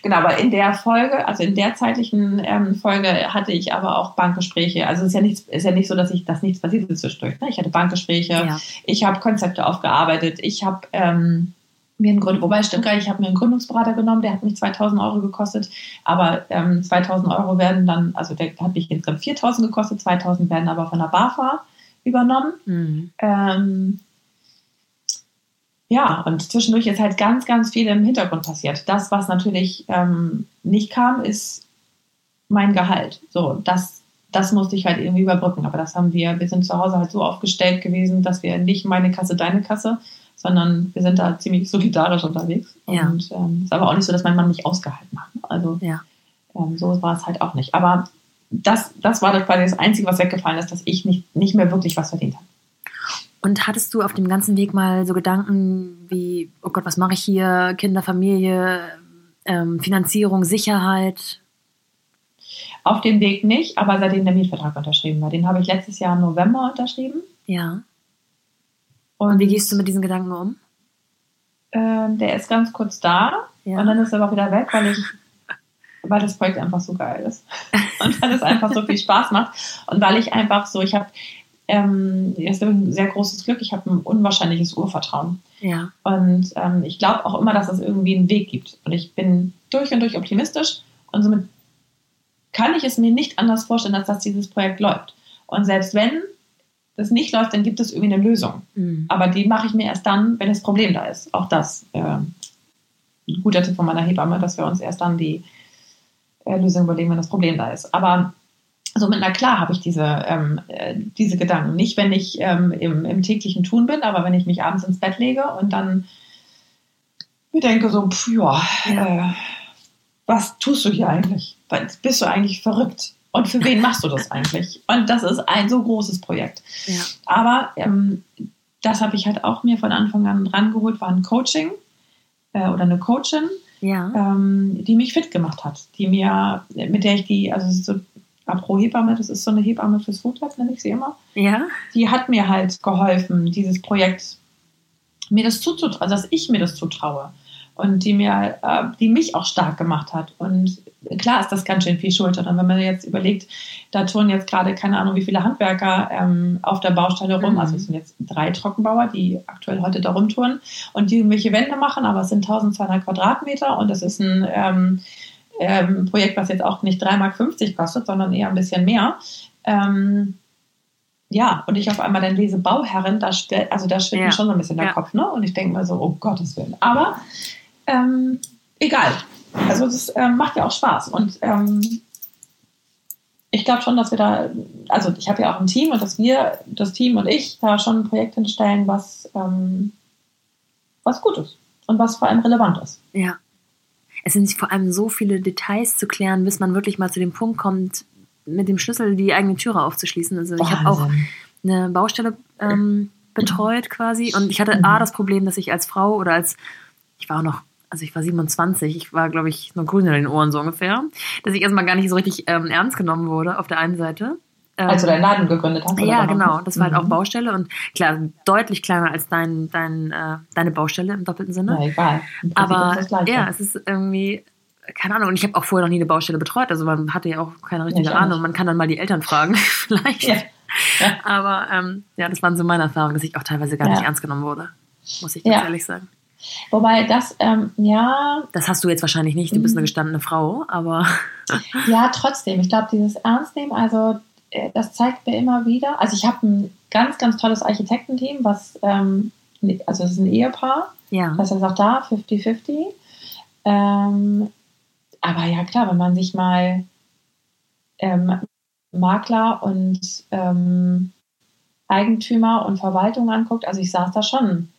Genau, aber in der Folge, also in der zeitlichen ähm, Folge hatte ich aber auch Bankgespräche. Also es ist ja, nichts, ist ja nicht so, dass ich das nichts passiert ist zwischendurch. Ne? Ich hatte Bankgespräche, ich habe Konzepte aufgearbeitet, ich habe ähm, mir einen Grund, wobei stimmt gar nicht, ich habe mir einen Gründungsberater genommen, der hat mich 2000 Euro gekostet, aber ähm, 2000 Euro werden dann, also der hat mich insgesamt 4000 gekostet, 2000 werden aber von der BAFA übernommen. Mhm. Ähm, ja, und zwischendurch ist halt ganz, ganz viel im Hintergrund passiert. Das, was natürlich ähm, nicht kam, ist mein Gehalt. So, das, das musste ich halt irgendwie überbrücken. Aber das haben wir, wir sind zu Hause halt so aufgestellt gewesen, dass wir nicht meine Kasse, deine Kasse, sondern wir sind da ziemlich solidarisch unterwegs. Ja. Und es ähm, ist aber auch nicht so, dass mein Mann nicht ausgehalten hat. Also ja. ähm, so war es halt auch nicht. Aber das, das war das quasi das Einzige, was weggefallen ist, dass ich nicht, nicht mehr wirklich was verdient habe. Und hattest du auf dem ganzen Weg mal so Gedanken wie, oh Gott, was mache ich hier? Kinder, Familie, ähm, Finanzierung, Sicherheit? Auf dem Weg nicht, aber seitdem der Mietvertrag unterschrieben war. Den habe ich letztes Jahr im November unterschrieben. Ja. Und wie gehst du mit diesen Gedanken um? Ähm, der ist ganz kurz da ja. und dann ist er aber auch wieder weg, weil ich weil das Projekt einfach so geil ist und weil es einfach so viel Spaß macht und weil ich einfach so, ich habe ähm, ist ein sehr großes Glück, ich habe ein unwahrscheinliches Urvertrauen. Ja. Und ähm, ich glaube auch immer, dass es irgendwie einen Weg gibt. Und ich bin durch und durch optimistisch und somit kann ich es mir nicht anders vorstellen, als dass dieses Projekt läuft. Und selbst wenn das nicht läuft, dann gibt es irgendwie eine Lösung. Mhm. Aber die mache ich mir erst dann, wenn das Problem da ist. Auch das. Äh, ein guter Tipp von meiner Hebamme, dass wir uns erst dann die äh, Lösung überlegen, wenn das Problem da ist. Aber somit, na klar, habe ich diese, ähm, äh, diese Gedanken. Nicht, wenn ich ähm, im, im, täglichen Tun bin, aber wenn ich mich abends ins Bett lege und dann mir denke so, pff, ja, ja. Äh, was tust du hier eigentlich? Bist du eigentlich verrückt? Und für wen machst du das eigentlich? Und das ist ein so großes Projekt. Ja. Aber ähm, das habe ich halt auch mir von Anfang an rangeholt, war ein Coaching äh, oder eine Coachin, ja. ähm, die mich fit gemacht hat, die mir, mit der ich die, also so Apro Hebamme, das ist so eine Hebamme fürs Foodlab, nenne ich sie immer. Ja. Die hat mir halt geholfen, dieses Projekt, mir das zuzutrauen, also dass ich mir das zutraue und die mir, äh, die mich auch stark gemacht hat. Und klar ist das ganz schön viel Schuld. Und wenn man jetzt überlegt, da tun jetzt gerade keine Ahnung, wie viele Handwerker ähm, auf der Baustelle rum, mhm. also es sind jetzt drei Trockenbauer, die aktuell heute da rumtouren und die irgendwelche Wände machen, aber es sind 1200 Quadratmeter und es ist ein ähm, ähm, Projekt, was jetzt auch nicht 3,50 Mark kostet, sondern eher ein bisschen mehr. Ähm, ja, und ich auf einmal dann lese Bauherren, da, also da schwingt ja. schon so ein bisschen der ja. Kopf, ne? Und ich denke mir so, oh Gottes Willen. Aber ähm, egal. Also das ähm, macht ja auch Spaß. Und ähm, ich glaube schon, dass wir da, also ich habe ja auch ein Team und dass wir, das Team und ich, da schon ein Projekt hinstellen, was, ähm, was gut ist und was vor allem relevant ist. Ja. Es sind vor allem so viele Details zu klären, bis man wirklich mal zu dem Punkt kommt, mit dem Schlüssel die eigene Türe aufzuschließen. Also ich habe auch eine Baustelle ähm, betreut quasi und ich hatte. A das Problem, dass ich als Frau oder als, ich war auch noch also ich war 27, ich war, glaube ich, nur grün in den Ohren so ungefähr, dass ich erstmal gar nicht so richtig ähm, ernst genommen wurde auf der einen Seite. Ähm, als du deinen Laden gegründet hast? Ja, genau. Das war mhm. halt auch mhm. Baustelle und klar, deutlich kleiner als dein, dein, äh, deine Baustelle im doppelten Sinne. Ja, egal. Aber ja, es ist irgendwie, keine Ahnung, und ich habe auch vorher noch nie eine Baustelle betreut, also man hatte ja auch keine richtige ja, Ahnung. Man kann dann mal die Eltern fragen, vielleicht. Ja. Ja. Aber ähm, ja, das waren so meine Erfahrungen, dass ich auch teilweise gar nicht ernst genommen wurde, muss ich ganz ehrlich sagen. Wobei das, ähm, ja. Das hast du jetzt wahrscheinlich nicht, du bist eine mhm. gestandene Frau, aber. ja, trotzdem. Ich glaube, dieses Ernstnehmen, also äh, das zeigt mir immer wieder. Also ich habe ein ganz, ganz tolles Architektenteam, was, ähm, also es ist ein Ehepaar. Ja. Das ist auch da, 50-50. Ähm, aber ja, klar, wenn man sich mal ähm, Makler und ähm, Eigentümer und Verwaltung anguckt, also ich saß da schon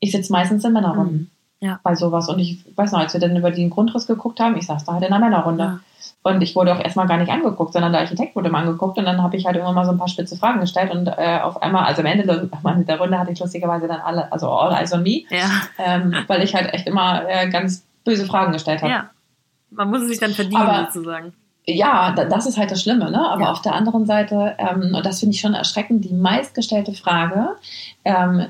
ich sitze meistens in Männerrunden mhm. ja. bei sowas. Und ich weiß noch, als wir dann über den Grundriss geguckt haben, ich saß da halt in einer Männerrunde. Ja. Und ich wurde auch erstmal gar nicht angeguckt, sondern der Architekt wurde mal angeguckt und dann habe ich halt irgendwann mal so ein paar spitze Fragen gestellt und äh, auf einmal, also am Ende der Runde hatte ich lustigerweise dann alle, also all eyes on me, ja. ähm, weil ich halt echt immer äh, ganz böse Fragen gestellt habe. Ja, man muss es sich dann verdienen Aber, sozusagen. Ja, das ist halt das Schlimme, ne? Aber ja. auf der anderen Seite, ähm, und das finde ich schon erschreckend, die meistgestellte Frage, ähm,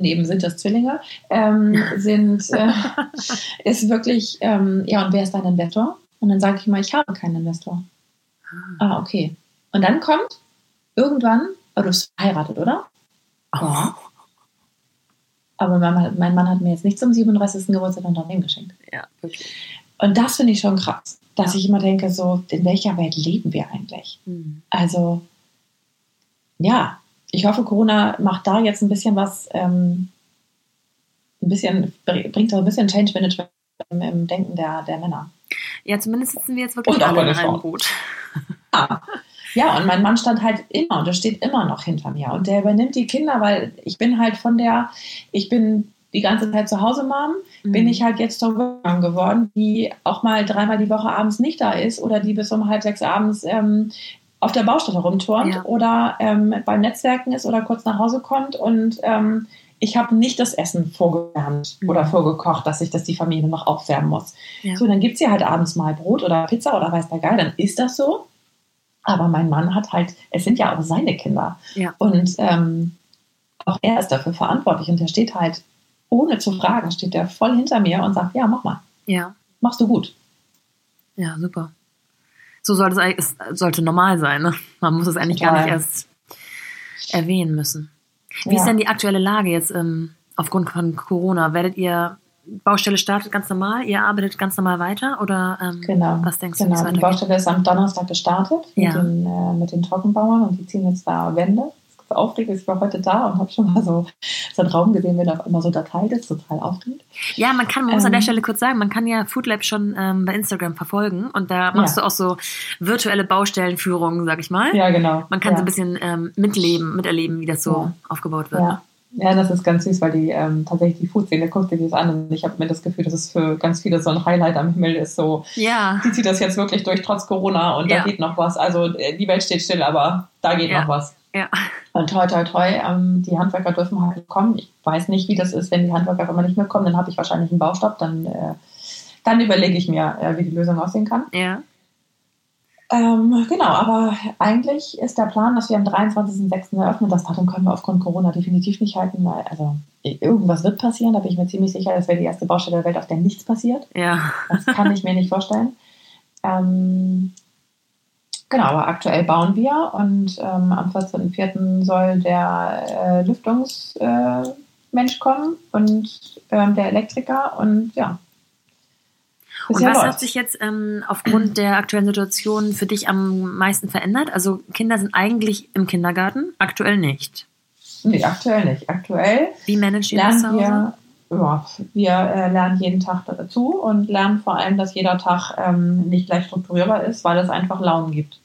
neben sind das Zwillinge, ähm, sind, äh, ist wirklich, ähm, ja, und wer ist dein Investor? Und dann sage ich mal, ich habe keinen Investor. Ah, ah okay. Und dann kommt irgendwann, oh, du bist verheiratet, oder? Oh. Aber mein, mein, Mann hat mir jetzt nicht zum 37. Geburtstag ein Unternehmen geschenkt. Ja, wirklich. Und das finde ich schon krass, dass ja. ich immer denke, so, in welcher Welt leben wir eigentlich? Mhm. Also, ja, ich hoffe, Corona macht da jetzt ein bisschen was, ähm, ein bisschen, bringt auch ein bisschen Change Management im, im, Denken der, der Männer. Ja, zumindest sitzen wir jetzt wirklich und alle in einem Boot. Ja. ja, und mein Mann stand halt immer und er steht immer noch hinter mir. Und der übernimmt die Kinder, weil ich bin halt von der, ich bin die ganze Zeit zu Hause Mom, mhm. bin ich halt jetzt zur Mom geworden, die auch mal dreimal die Woche abends nicht da ist oder die bis um halb sechs abends ähm, auf der Baustelle rumturnt ja. oder ähm, beim Netzwerken ist oder kurz nach Hause kommt und ähm, ich habe nicht das Essen vorgewärmt mhm. oder vorgekocht, dass ich das die Familie noch aufwärmen muss. Ja. So, dann gibt es ja halt abends mal Brot oder Pizza oder weiß der Geil, dann ist das so. Aber mein Mann hat halt, es sind ja auch seine Kinder. Ja. Und ähm, auch er ist dafür verantwortlich und der steht halt, ohne zu fragen, steht der voll hinter mir und sagt, ja, mach mal. Ja. Machst du gut. Ja, super so sollte es, es sollte normal sein. Ne? Man muss es eigentlich Total. gar nicht erst erwähnen müssen. Wie ja. ist denn die aktuelle Lage jetzt ähm, aufgrund von Corona? Werdet ihr Baustelle startet ganz normal, ihr arbeitet ganz normal weiter oder ähm, genau. was denkst du? Genau, die Baustelle ist am Donnerstag gestartet ja. mit, den, äh, mit den Trockenbauern und die ziehen jetzt da Wände aufregend. Ich war heute da und habe schon mal so, so einen Raum gesehen, wenn da immer so Datei ist, total aufregend. Ja, man kann, man muss ähm, an der ähm, Stelle kurz sagen, man kann ja Foodlab schon ähm, bei Instagram verfolgen und da machst ja. du auch so virtuelle Baustellenführungen, sag ich mal. Ja, genau. Man kann ja. so ein bisschen ähm, mitleben, miterleben, wie das so ja. aufgebaut wird. Ja. Ja, das ist ganz süß, weil die ähm, tatsächlich die Food-Szene guckt sich das an und ich habe mir das Gefühl, dass es für ganz viele so ein Highlight am Himmel ist. So, ja. die zieht das jetzt wirklich durch, trotz Corona und ja. da geht noch was. Also äh, die Welt steht still, aber da geht ja. noch was. Ja. Und toi, toi, toi, ähm, die Handwerker dürfen halt kommen. Ich weiß nicht, wie das ist, wenn die Handwerker immer nicht mehr kommen, dann habe ich wahrscheinlich einen Baustopp. Dann, äh, dann überlege ich mir, äh, wie die Lösung aussehen kann. Ja. Ähm, genau, aber eigentlich ist der Plan, dass wir am 23.06. eröffnen. Das Datum können wir aufgrund Corona definitiv nicht halten, weil also irgendwas wird passieren. Da bin ich mir ziemlich sicher, das wäre die erste Baustelle der Welt, auf der nichts passiert. Ja. Das kann ich mir nicht vorstellen. Ähm, Genau, aber aktuell bauen wir und ähm, am 14.04. soll der äh, Lüftungsmensch äh, kommen und ähm, der Elektriker und ja. Und was läuft. hat sich jetzt ähm, aufgrund der aktuellen Situation für dich am meisten verändert? Also Kinder sind eigentlich im Kindergarten, aktuell nicht. Nee, aktuell nicht. Aktuell Wie managt ihr das zu Hause? Wir, ja, wir äh, lernen jeden Tag dazu und lernen vor allem, dass jeder Tag ähm, nicht gleich strukturierbar ist, weil es einfach Launen gibt.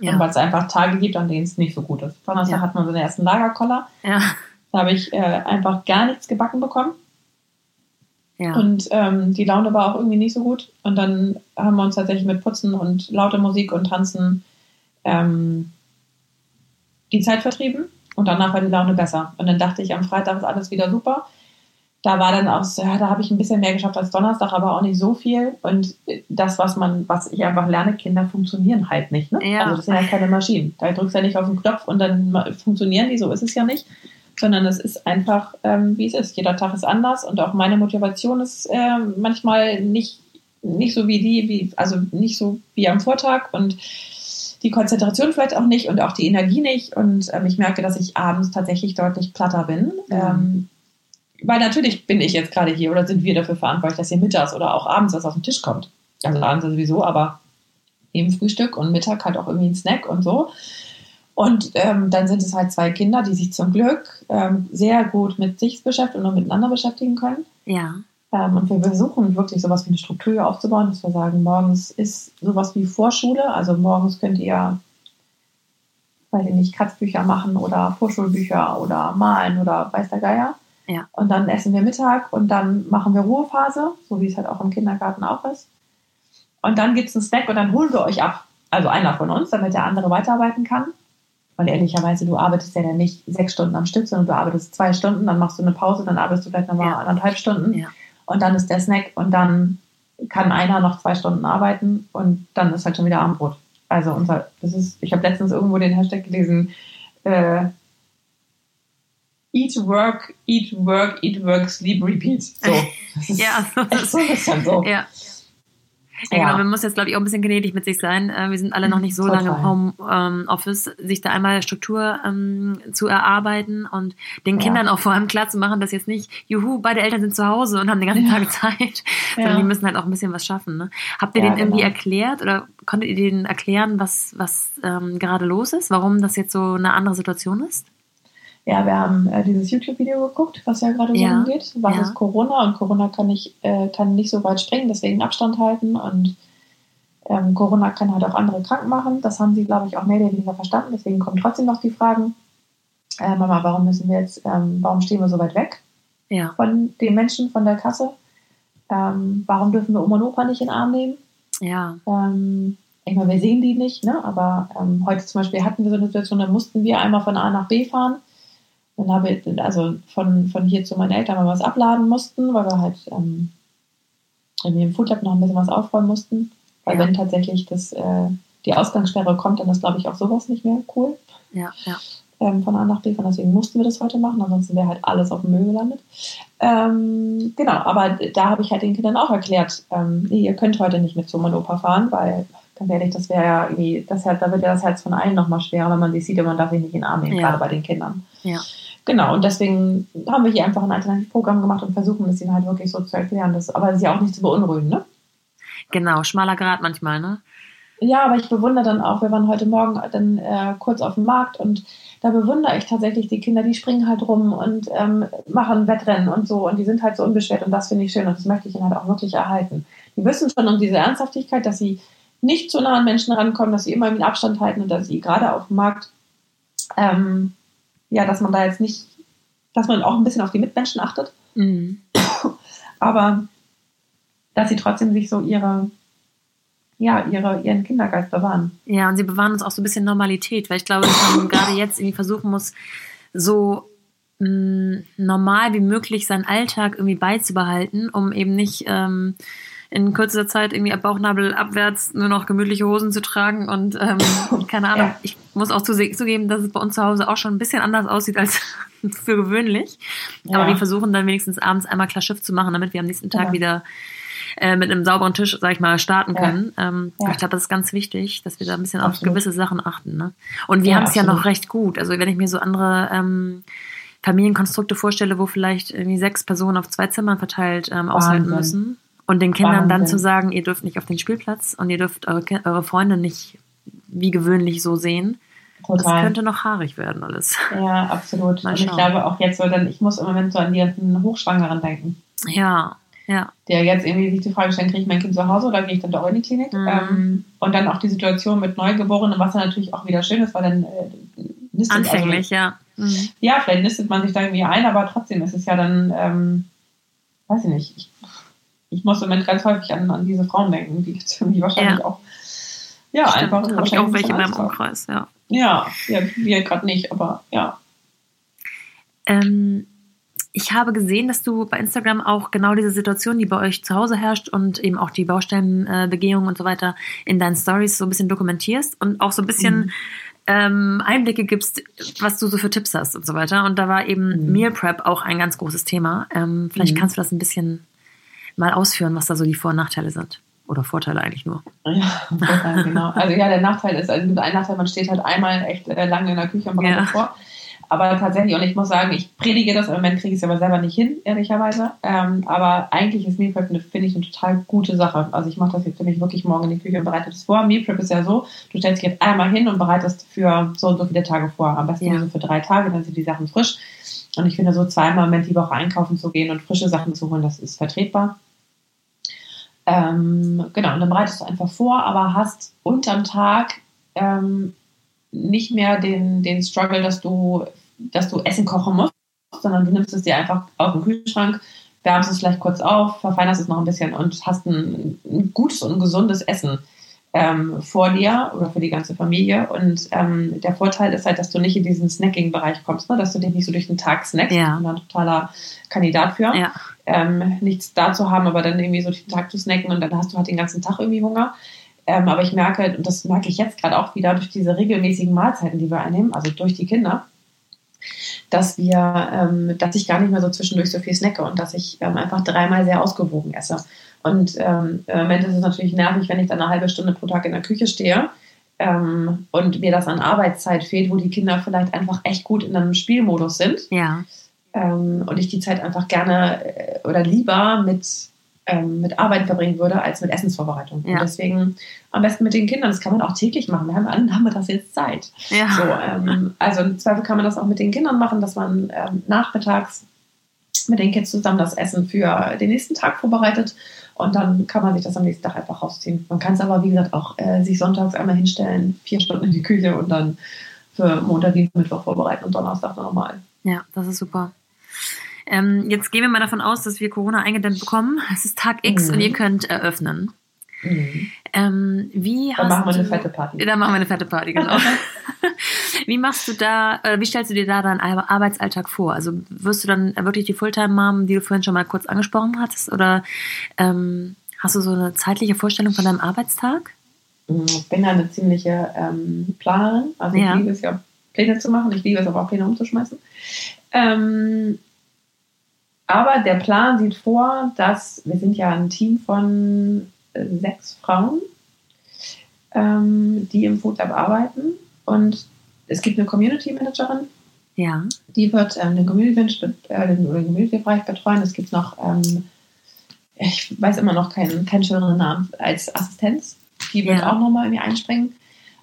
Ja. Und weil es einfach Tage gibt, an denen es nicht so gut ist. Donnerstag ja. hat man so den ersten Lagerkoller. Ja. Da habe ich äh, einfach gar nichts gebacken bekommen. Ja. Und ähm, die Laune war auch irgendwie nicht so gut. Und dann haben wir uns tatsächlich mit Putzen und lauter Musik und Tanzen ähm, die Zeit vertrieben. Und danach war die Laune besser. Und dann dachte ich, am Freitag ist alles wieder super. Da war dann auch, ja, da habe ich ein bisschen mehr geschafft als Donnerstag, aber auch nicht so viel. Und das, was man, was ich einfach lerne, Kinder funktionieren halt nicht. Ne? Ja. Also das sind ja keine Maschinen. Da drückst du ja nicht auf den Knopf und dann funktionieren die, so ist es ja nicht. Sondern es ist einfach, ähm, wie es ist. Jeder Tag ist anders und auch meine Motivation ist äh, manchmal nicht, nicht so wie die, wie, also nicht so wie am Vortag und die Konzentration vielleicht auch nicht und auch die Energie nicht. Und ähm, ich merke, dass ich abends tatsächlich deutlich platter bin. Mhm. Ähm, weil natürlich bin ich jetzt gerade hier oder sind wir dafür verantwortlich, dass hier mittags oder auch abends was auf den Tisch kommt. Also abends sowieso, aber eben Frühstück und Mittag halt auch irgendwie ein Snack und so. Und ähm, dann sind es halt zwei Kinder, die sich zum Glück ähm, sehr gut mit sich beschäftigen und miteinander beschäftigen können. Ja. Ähm, und wir versuchen wirklich sowas wie eine Struktur aufzubauen, dass wir sagen, morgens ist sowas wie Vorschule. Also morgens könnt ihr, weiß ich nicht, Kratzbücher machen oder Vorschulbücher oder malen oder weiß der Geier. Ja. Und dann essen wir Mittag und dann machen wir Ruhephase, so wie es halt auch im Kindergarten auch ist. Und dann gibt es einen Snack und dann holen wir euch ab. Also einer von uns, damit der andere weiterarbeiten kann. Und ehrlicherweise, du arbeitest ja dann nicht sechs Stunden am Stück, sondern du arbeitest zwei Stunden, dann machst du eine Pause, dann arbeitest du vielleicht nochmal ja. anderthalb Stunden. Ja und dann ist der Snack und dann kann einer noch zwei Stunden arbeiten und dann ist halt schon wieder Abendbrot. Also unser, das ist, ich habe letztens irgendwo den Hashtag gelesen, äh, Eat, Work, Eat, Work, Eat, Work, Sleep, Repeat. So. ja, das ist so ein bisschen so. Ja. Ja, genau, man muss jetzt, glaube ich, auch ein bisschen gnädig mit sich sein. Äh, wir sind alle noch nicht so Total. lange im Homeoffice, ähm, sich da einmal Struktur ähm, zu erarbeiten und den ja. Kindern auch vor allem klar zu machen, dass jetzt nicht, juhu, beide Eltern sind zu Hause und haben den ganzen ja. Tag Zeit, sondern die müssen halt auch ein bisschen was schaffen. Ne? Habt ihr den irgendwie genau. erklärt oder konntet ihr denen erklären, was, was ähm, gerade los ist, warum das jetzt so eine andere Situation ist? Ja, wir haben äh, dieses YouTube-Video geguckt, was ja gerade so ja. umgeht. Was ja. ist Corona? Und Corona kann nicht, äh, kann nicht so weit springen, deswegen Abstand halten. Und ähm, Corona kann halt auch andere krank machen. Das haben sie, glaube ich, auch mehr oder weniger verstanden. Deswegen kommen trotzdem noch die Fragen. Äh, Mama, warum müssen wir jetzt, ähm, warum stehen wir so weit weg ja. von den Menschen, von der Kasse? Ähm, warum dürfen wir Oma und Opa nicht in den Arm nehmen? Ja. Ähm, ich meine, wir sehen die nicht, ne? aber ähm, heute zum Beispiel hatten wir so eine Situation, da mussten wir einmal von A nach B fahren dann habe ich, also von, von hier zu meinen Eltern mal was abladen mussten, weil wir halt ähm, in dem Foodlab noch ein bisschen was aufräumen mussten. Weil ja. wenn tatsächlich das, äh, die Ausgangssperre kommt, dann ist, glaube ich, auch sowas nicht mehr cool. Ja, ja. Ähm, von A nach B, von deswegen mussten wir das heute machen, ansonsten wäre halt alles auf dem Müll gelandet. Ähm, genau, aber da habe ich halt den Kindern auch erklärt, ähm, nee, ihr könnt heute nicht mit zum Opa fahren, weil ganz ehrlich, das wäre ja irgendwie, das, da wird ja das Herz von allen nochmal schwerer, wenn man sich sieht und man darf sich nicht in den Arm nehmen, ja. gerade bei den Kindern. Ja. Genau, und deswegen haben wir hier einfach ein Alternativprogramm gemacht und versuchen es ihnen halt wirklich so zu erklären. Das, aber es ist ja auch nicht zu beunruhigen, ne? Genau, schmaler Grad manchmal, ne? Ja, aber ich bewundere dann auch, wir waren heute Morgen dann äh, kurz auf dem Markt und da bewundere ich tatsächlich die Kinder, die springen halt rum und ähm, machen Wettrennen und so und die sind halt so unbeschwert und das finde ich schön und das möchte ich ihnen halt auch wirklich erhalten. Die wissen schon um diese Ernsthaftigkeit, dass sie nicht zu nah an Menschen rankommen, dass sie immer im Abstand halten und dass sie gerade auf dem Markt ähm, ja, dass man da jetzt nicht, dass man auch ein bisschen auf die Mitmenschen achtet. Mhm. Aber dass sie trotzdem sich so ihre, ja, ihre, ihren Kindergeist bewahren. Ja, und sie bewahren uns auch so ein bisschen Normalität, weil ich glaube, dass man gerade jetzt irgendwie versuchen muss, so mh, mm, normal wie möglich seinen Alltag irgendwie beizubehalten, um eben nicht ähm, in kürzester Zeit irgendwie ab Bauchnabel abwärts nur noch gemütliche Hosen zu tragen und ähm, keine Ahnung. Ja. Ich muss auch zugeben, dass es bei uns zu Hause auch schon ein bisschen anders aussieht als für gewöhnlich. Ja. Aber wir versuchen dann wenigstens abends einmal klar Schiff zu machen, damit wir am nächsten Tag ja. wieder äh, mit einem sauberen Tisch, sag ich mal, starten können. Ähm, ich glaube, das ist ganz wichtig, dass wir da ein bisschen Absolut. auf gewisse Sachen achten. Ne? Und wir haben es ja noch recht gut. Also wenn ich mir so andere ähm, Familienkonstrukte vorstelle, wo vielleicht irgendwie sechs Personen auf zwei Zimmern verteilt ähm, aushalten müssen, Und den Kindern dann Wahnsinn. zu sagen, ihr dürft nicht auf den Spielplatz und ihr dürft eure, eure Freunde nicht wie gewöhnlich so sehen. Das Total. könnte noch haarig werden alles. Ja, absolut. Und ich glaube auch jetzt so, dann, ich muss im Moment so an die ganzen Hochschwangeren denken. Ja, ja. Der jetzt irgendwie sich die Frage stellen, kriege ich mein Kind zu Hause oder gehe ich dann doch in die Klinik? Mhm. Ähm, und dann auch die Situation mit Neugeborenen, was dann natürlich auch wieder schön ist, weil dann äh, nistet Anfänglich, ja. Mhm. Also, ja, vielleicht nistet man sich da irgendwie ein, aber trotzdem ist es ja dann, ähm, weiß ich nicht, ich, ich muss im Moment ganz häufig an, an diese Frauen denken, die jetzt irgendwie wahrscheinlich Ja. auch, ja, einfach. Habe ich auch welche in meinem. Umkreis, ja. Ja, ja, wir gerade nicht, aber ja. Ähm, ich habe gesehen, dass du bei Instagram auch genau diese Situation, die bei euch zu Hause herrscht und eben auch die Baustellenbegehung und so weiter in deinen Stories so ein bisschen dokumentierst und auch so ein bisschen Mhm. ähm, Einblicke gibst, was du so für Tipps hast und so weiter. Und da war eben Mhm. Meal Prep auch ein ganz großes Thema. Ähm, vielleicht Mhm. kannst du das ein bisschen mal ausführen, was da so die Vor- und Nachteile sind. Oder Vorteile eigentlich nur. Ja, genau. Also ja, der Nachteil ist, also ein Nachteil, man steht halt einmal echt äh, lange in der Küche und bereitet Ja. vor. Aber tatsächlich, und ich muss sagen, ich predige das, im Moment kriege ich es aber selber nicht hin, ehrlicherweise. Ähm, aber eigentlich ist Meal Prep, eine- finde ich, eine total gute Sache. Also ich mache das jetzt für mich wirklich morgen in die Küche und bereite das vor. Meal Prep ist ja so, du stellst dich jetzt einmal hin und bereitest für so und so viele Tage vor. Am besten Ja. so für drei Tage, dann sind die Sachen frisch. Und ich finde, so zweimal im Moment die Woche einkaufen zu gehen und frische Sachen zu holen, das ist vertretbar. Ähm, genau, und dann bereitest du einfach vor, aber hast unterm Tag ähm, nicht mehr den, den Struggle, dass du, dass du Essen kochen musst, sondern du nimmst es dir einfach aus dem Kühlschrank, wärmst es vielleicht kurz auf, verfeinerst es noch ein bisschen und hast ein, ein gutes und gesundes Essen ähm, vor dir oder für die ganze Familie. Und ähm, der Vorteil ist halt, dass du nicht in diesen Snacking-Bereich kommst, ne? dass du dich nicht so durch den Tag snackst. Ja. Ich bin da ein totaler Kandidat für Ja. Ähm, nichts da zu haben, aber dann irgendwie so den Tag zu snacken und dann hast du halt den ganzen Tag irgendwie Hunger. Ähm, aber ich merke, und das merke ich jetzt gerade auch wieder durch diese regelmäßigen Mahlzeiten, die wir einnehmen, also durch die Kinder, dass wir, ähm, dass ich gar nicht mehr so zwischendurch so viel snacke und dass ich ähm, einfach dreimal sehr ausgewogen esse. Und ähm, im Moment ist es natürlich nervig, wenn ich dann eine halbe Stunde pro Tag in der Küche stehe ähm, und mir das an Arbeitszeit fehlt, wo die Kinder vielleicht einfach echt gut in einem Spielmodus sind Ja. Ähm, und ich die Zeit einfach gerne äh, oder lieber mit, ähm, mit Arbeit verbringen würde als mit Essensvorbereitung. Ja. Und deswegen am besten mit den Kindern. Das kann man auch täglich machen. Wir haben wir das jetzt Zeit. Ja. So, ähm, also im Zweifel kann man das auch mit den Kindern machen, dass man ähm, nachmittags mit den Kids zusammen das Essen für den nächsten Tag vorbereitet und dann kann man sich das am nächsten Tag einfach rausziehen. Man kann es aber, wie gesagt, auch äh, sich sonntags einmal hinstellen, vier Stunden in die Küche und dann für Montag, Dienstag, Mittwoch vorbereiten und Donnerstag dann nochmal. Ja, das ist super. Ähm, jetzt gehen wir mal davon aus, dass wir Corona eingedämmt bekommen. Es ist Tag X Mhm. und ihr könnt eröffnen. Ähm, wie Dann machen wir eine fette Party. Dann machen wir eine fette Party, genau. wie machst du da, äh, wie stellst du dir da deinen Ar- Arbeitsalltag vor? Also wirst du dann wirklich die Fulltime-Mom, die du vorhin schon mal kurz angesprochen hattest, oder ähm, hast du so eine zeitliche Vorstellung von deinem Arbeitstag? Ich bin ja eine ziemliche ähm, Planerin. Also Ja. ich liebe es ja, Pläne zu machen. Ich liebe es aber auch, Pläne umzuschmeißen. Ähm, aber der Plan sieht vor, dass wir sind ja ein Team von äh, sechs Frauen, ähm, die im Food Lab arbeiten. Und es gibt eine Community Managerin, Ja. die wird ähm, den Community äh, den, oder den Community-Bereich betreuen. Es gibt noch, ähm, ich weiß immer noch keinen, keinen schöneren Namen als Assistenz. Die wird Ja. auch nochmal irgendwie einspringen. Und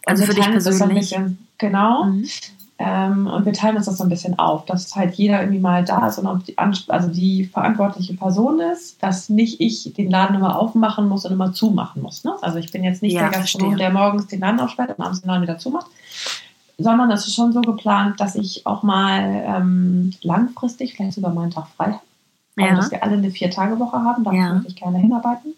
Also für dich persönlich? bisschen, genau. Mhm. Ähm, und wir teilen uns das so ein bisschen auf, dass halt jeder irgendwie mal da ist und auch die, also die verantwortliche Person ist, dass nicht ich den Laden immer aufmachen muss und immer zumachen muss. Ne? Also ich bin jetzt nicht Ja, der Gastronom, der morgens den Laden aufsperrt und abends den Laden wieder zumacht, sondern es ist schon so geplant, dass ich auch mal ähm, langfristig vielleicht sogar mal einen Tag frei habe. Also, Ja. dass wir alle eine Vier-Tage-Woche haben, da Ja. möchte ich gerne hinarbeiten.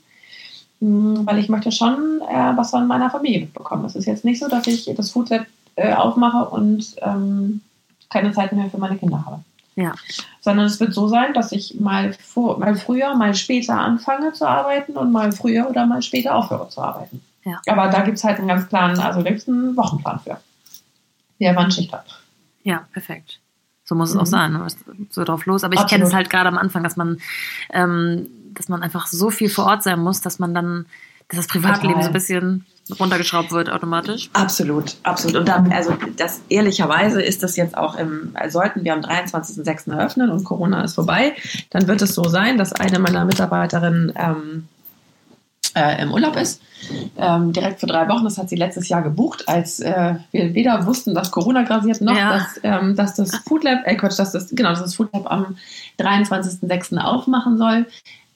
Mm, Weil ich möchte schon äh, was von meiner Familie mitbekommen. Es ist jetzt nicht so, dass ich das Food Lab äh, aufmache und ähm, keine Zeit mehr für meine Kinder habe. Ja. Sondern es wird so sein, dass ich mal, vor, mal früher, mal später anfange zu arbeiten und mal früher oder mal später aufhöre zu arbeiten. Ja. Aber da gibt es halt einen ganz klaren, also gibt es einen Wochenplan für. Der wann Schicht hat. Ja, perfekt. So muss es auch Mhm. sein. ne? So drauf los. Aber ich kenne es halt gerade am Anfang, dass man, ähm, dass man einfach so viel vor Ort sein muss, dass man dann, das Privatleben Total. so ein bisschen runtergeschraubt wird automatisch. Absolut, absolut. Und dann, also das ehrlicherweise ist das jetzt auch im, sollten wir am 23.06. eröffnen und Corona ist vorbei, dann wird es so sein, dass eine meiner Mitarbeiterinnen ähm, äh, im Urlaub ist. Ähm, direkt für drei Wochen. Das hat sie letztes Jahr gebucht, als äh, wir weder wussten, dass Corona grasiert, noch Ja. dass, ähm, dass das Food Lab, äh Quatsch, dass das, genau, dass das Food Lab am 23.06. aufmachen soll.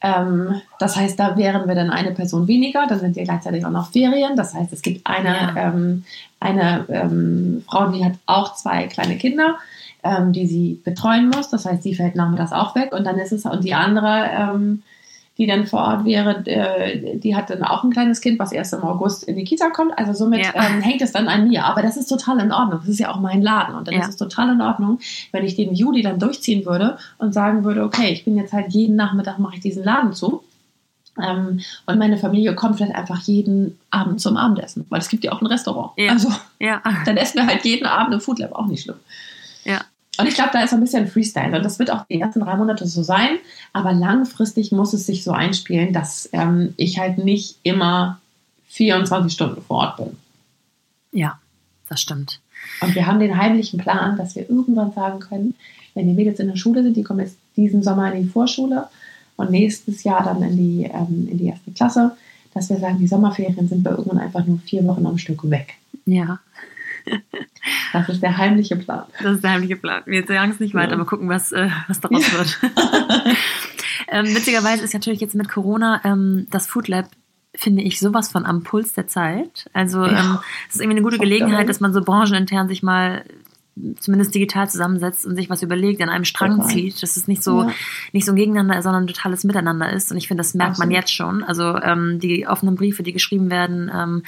Ähm, das heißt, da wären wir dann eine Person weniger. Dann sind ja gleichzeitig auch noch Ferien. Das heißt, es gibt eine, Ja. ähm, eine ähm, Frau, die hat auch zwei kleine Kinder, ähm, die sie betreuen muss. Das heißt, die fällt nachmittags auch weg. Und dann ist es, und die andere, ähm, die dann vor Ort wäre, äh, die hat dann auch ein kleines Kind, was erst im August in die Kita kommt. Also somit Ja. ähm, hängt es dann an mir. Aber das ist total in Ordnung. Das ist ja auch mein Laden. Und dann Ja. ist es total in Ordnung, wenn ich den Juli dann durchziehen würde und sagen würde, okay, ich bin jetzt halt jeden Nachmittag mache ich diesen Laden zu. Ähm, und meine Familie kommt vielleicht einfach jeden Abend zum Abendessen, weil es gibt ja auch ein Restaurant. Ja. Also Ja. dann essen wir halt jeden Abend im Food Lab, auch nicht schlimm. Ja. Und ich glaube, da ist so ein bisschen Freestyle. Und das wird auch die ersten drei Monate so sein. Aber langfristig muss es sich so einspielen, dass ähm, ich halt nicht immer 24 Stunden vor Ort bin. Ja, das stimmt. Und wir haben den heimlichen Plan, dass wir irgendwann sagen können, wenn die Mädels in der Schule sind, die kommen jetzt diesen Sommer in die Vorschule und nächstes Jahr dann in die, ähm, in die erste Klasse, dass wir sagen, die Sommerferien sind wir irgendwann einfach nur vier Wochen am Stück weg. Ja, Das ist der heimliche Plan. das ist der heimliche Plan. Wir sagen es nicht weiter, Ja. aber gucken, was, äh, was daraus wird. ähm, witzigerweise ist natürlich jetzt mit Corona ähm, das Food Lab finde ich sowas von am Puls der Zeit. Also Ja. ähm, es ist irgendwie eine gute Gelegenheit, dass man so branchenintern sich mal zumindest digital zusammensetzt und sich was überlegt, an einem Strang Total. zieht, dass es nicht so Ja. nicht so ein Gegeneinander, sondern ein totales Miteinander ist. Und ich finde, das merkt man Absolut. jetzt schon. Also ähm, die offenen Briefe, die geschrieben werden ähm,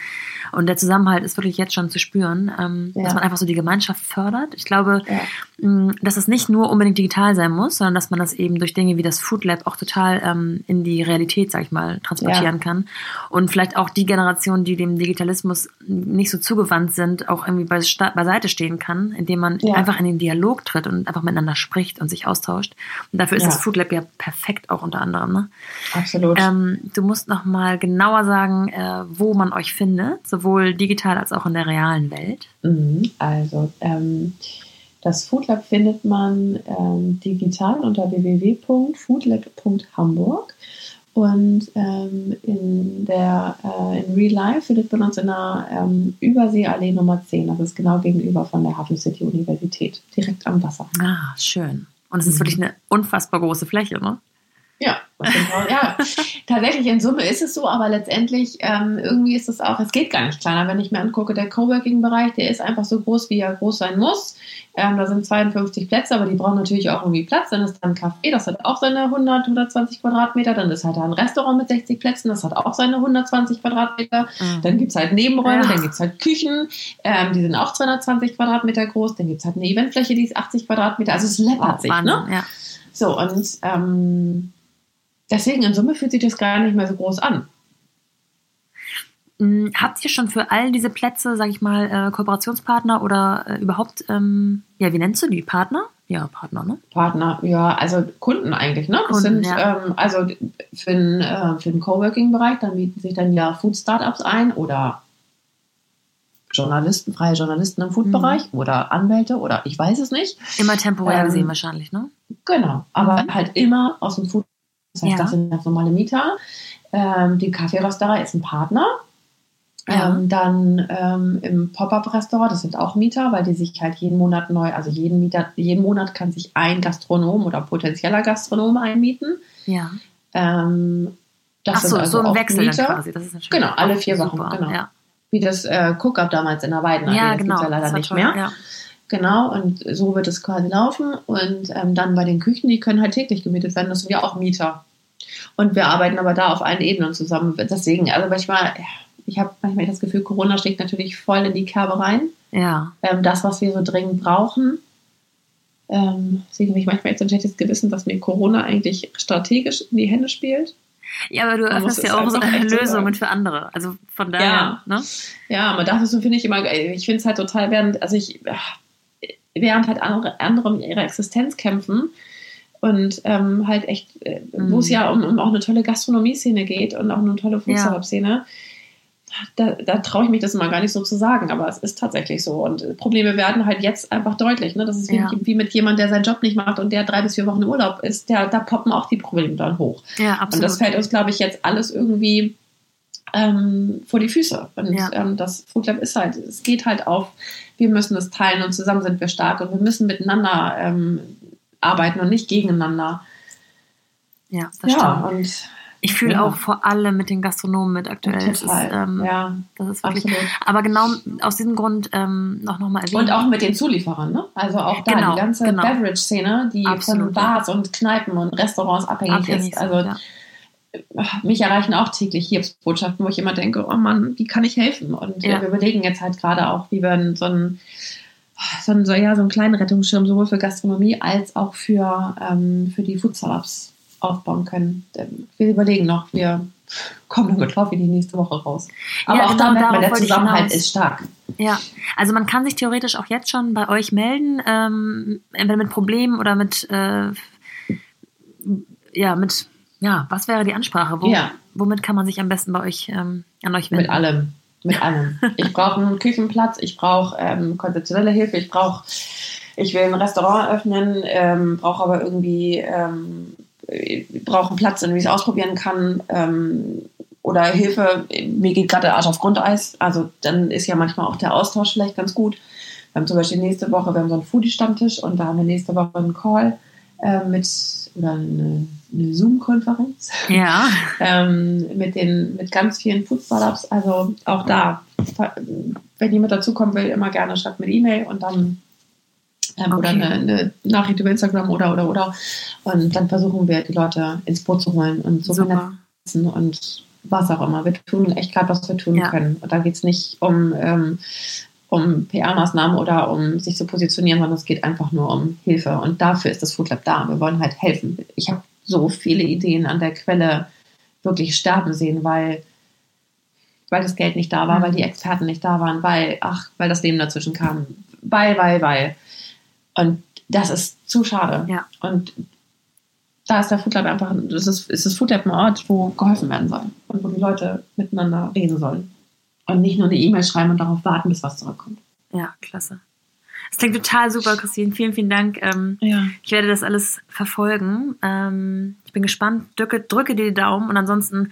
und der Zusammenhalt ist wirklich jetzt schon zu spüren, ähm, Ja. dass man einfach so die Gemeinschaft fördert. Ich glaube, Ja. mh, dass es nicht nur unbedingt digital sein muss, sondern dass man das eben durch Dinge wie das Food Lab auch total ähm, in die Realität, sag ich mal, transportieren kann. Und vielleicht auch die Generation, die dem Digitalismus nicht so zugewandt sind, auch irgendwie beiseite stehen kann, indem man Ja. einfach in den Dialog tritt und einfach miteinander spricht und sich austauscht. Und dafür ist Ja. das Food Lab ja perfekt auch unter anderem. Ne? Absolut. Ähm, du musst noch mal genauer sagen, äh, wo man euch findet, sowohl digital als auch in der realen Welt. Mhm. Also, ähm, das Food Lab findet man ähm, digital unter www.foodlab.hamburg. Und ähm, in der äh, in Real Life findet man uns in der ähm, Überseeallee Nummer 10. Das ist genau gegenüber von der Hafen City Universität, direkt am Wasser. Ah, schön. Und es ist Mhm. wirklich eine unfassbar große Fläche, ne? Ja, toll. ja, tatsächlich in Summe ist es so, aber letztendlich ähm, irgendwie ist es auch, es geht gar nicht kleiner. Wenn ich mir angucke, der Coworking-Bereich, der ist einfach so groß, wie er groß sein muss. Ähm, da sind 52 Plätze, aber die brauchen natürlich auch irgendwie Platz. Dann ist da ein Café, das hat auch seine 100, 120 Quadratmeter. Dann ist halt da ein Restaurant mit 60 Plätzen, das hat auch seine 120 Quadratmeter. Mhm. Dann gibt es halt Nebenräume, Ja. dann gibt es halt Küchen, ähm, die sind auch 220 Quadratmeter groß. Dann gibt es halt eine Eventfläche, die ist 80 Quadratmeter. Also es läppert Oh, sich, ne? Wahnsinn, ja. So, und ähm, deswegen in Summe fühlt sich das gar nicht mehr so groß an. Mm, Habt ihr schon für all diese Plätze, sag ich mal, äh, Kooperationspartner oder äh, überhaupt, ähm, ja, wie nennst du die? Partner? Ja, Partner, ne? Partner, ja, also Kunden eigentlich, ne? Das Kunden, sind, ja. ähm, also für den, äh, für den Coworking-Bereich, da mieten sich dann ja Food-Startups ein oder Journalisten, freie Journalisten im Food-Bereich oder Anwälte oder ich weiß es nicht. Immer temporär Ähm, gesehen wahrscheinlich, ne? Genau, aber Mhm. halt immer aus dem Food. Das heißt, Ja. das sind ganz normale Mieter. Ähm, die Kaffeerösterei ist ein Partner. Ja. Ähm, dann ähm, im Pop-up-Restaurant, das sind auch Mieter, weil die sich halt jeden Monat neu, also jeden Mieter, jeden Monat kann sich ein Gastronom oder potenzieller Gastronom einmieten. Ja. Ähm, das Ach sind so, also so auch Wechsel Mieter. quasi. Das ist natürlich Genau, alle vier Wochen, super, genau. Ja, Wie das äh, Cook-Up damals in der Weidenallee, ja das genau. gibt's ja leider nicht toll, mehr. Ja. Genau, und so wird es quasi laufen. Und ähm, dann bei den Küchen, die können halt täglich gemietet werden, das sind ja auch Mieter. Und wir arbeiten aber da auf allen Ebenen zusammen. Deswegen, also manchmal, ich habe manchmal das Gefühl, Corona schlägt natürlich voll in die Kerbe rein. ja. Ähm, das, was wir so dringend brauchen. Ähm, deswegen habe ich manchmal jetzt ein schlechtes Gewissen, dass mir Corona eigentlich strategisch in die Hände spielt. Ja, aber du öffnest ja auch so einfach echt so Lösungen für andere. Also von daher, Ja. ne? Ja, man darf es so, finde ich, immer, ich finde es halt total, während, also ich, während halt andere, andere um ihre Existenz kämpfen und ähm, halt echt, äh, wo es Mhm. ja um, um auch eine tolle Gastronomie-Szene geht und auch eine tolle Food-Startup-Szene, da, da traue ich mich das immer gar nicht so zu sagen, aber es ist tatsächlich so und äh, Probleme werden halt jetzt einfach deutlich, ne? das ist wie, Ja. wie mit jemandem, der seinen Job nicht macht und der drei bis vier Wochen Urlaub ist, der, da poppen auch die Probleme dann hoch. Ja, Und absolut. das fällt uns, glaube ich, jetzt alles irgendwie ähm, vor die Füße. Und ja. ähm, das Food Lab ist halt, es geht halt auf, wir müssen es teilen und zusammen sind wir stark und wir müssen miteinander ähm, arbeiten und nicht gegeneinander. Ja, das ja, stimmt. Und ich fühle ja. auch vor allem mit den Gastronomen mit aktuell. Das ist, ähm, ja, das ist wirklich. Absolut. Aber genau aus diesem Grund ähm, noch nochmal erwähnen. Und auch mit den Zulieferern, ne? Also auch da genau, die ganze genau. Beverage-Szene, die absolut, von Bars ja. und Kneipen und Restaurants abhängig, abhängig ist. Also sind, mich erreichen auch täglich Hilfsbotschaften, wo ich immer denke, oh Mann, wie kann ich helfen? Und ja. wir überlegen jetzt halt gerade auch, wie wir so einen, so einen, so, ja, so einen kleinen Rettungsschirm sowohl für Gastronomie als auch für, ähm, für die Food Startups aufbauen können. Wir überlegen noch, wir kommen damit drauf wie die nächste Woche raus. Aber ja, auch da merkt man, der Zusammenhalt ist stark. Ja, also man kann sich theoretisch auch jetzt schon bei euch melden, ähm, entweder mit Problemen oder mit, äh, ja, mit ja, was wäre die Ansprache? Wo, ja. Womit kann man sich am besten bei euch ähm, an euch wenden? Mit allem. Mit allem. Ich brauche einen Küchenplatz, ich brauche ähm, konzeptionelle Hilfe, ich brauche, ich will ein Restaurant öffnen, ähm, brauche aber irgendwie, ähm, brauche einen Platz, in dem ich es ausprobieren kann. Ähm, oder Hilfe, mir geht gerade der Arsch auf Grundeis. Also dann ist ja manchmal auch der Austausch vielleicht ganz gut. Wir haben zum Beispiel nächste Woche, wir haben so einen Foodie-Stammtisch und da haben wir nächste Woche einen Call äh, mit oder eine, eine Zoom-Konferenz. Ja. ähm, mit, den, mit ganz vielen Food Startups. Also auch da, wenn jemand dazukommen will, immer gerne schreibt mir E-Mail und dann ähm, okay. oder eine, eine, Nachricht über Instagram oder oder oder. Und dann versuchen wir, die Leute ins Boot zu holen und so vernetzen und was auch immer. Wir tun echt gerade, was wir tun ja. können. Und da geht es nicht um ähm, um PR-Maßnahmen oder um sich zu positionieren, sondern es geht einfach nur um Hilfe. Und dafür ist das Food Lab da. Wir wollen halt helfen. Ich habe so viele Ideen an der Quelle wirklich sterben sehen, weil, weil das Geld nicht da war, weil die mhm. Experten nicht da waren, weil, ach, weil das Leben dazwischen kam. Weil, weil, weil. Und das ist zu schade. Ja. Und da ist der Food Lab einfach, das ist, ist das Food Lab ein Ort, wo geholfen werden soll und wo die Leute miteinander reden sollen. Und nicht nur eine E-Mail schreiben und darauf warten, bis was zurückkommt. Ja, klasse. Das klingt total super, Christine. Vielen, vielen Dank. Ähm, ja. Ich werde das alles verfolgen. Ähm, ich bin gespannt. Drücke, drücke dir die Daumen und ansonsten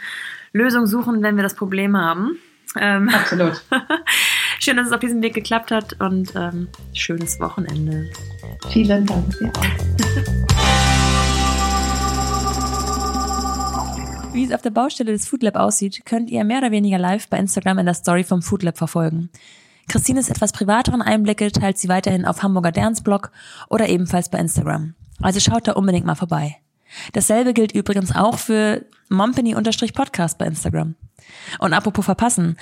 Lösungen suchen, wenn wir das Problem haben. Ähm, Absolut. Schön, dass es auf diesem Weg geklappt hat und ähm, schönes Wochenende. Vielen Dank dir auch. Wie es auf der Baustelle des Foodlab aussieht, könnt ihr mehr oder weniger live bei Instagram in der Story vom Foodlab verfolgen. Christines etwas privateren Einblicke teilt sie weiterhin auf Hamburger Derns Blog oder ebenfalls bei Instagram. Also schaut da unbedingt mal vorbei. Dasselbe gilt übrigens auch für Mompany-Podcast bei Instagram. Und apropos verpassen,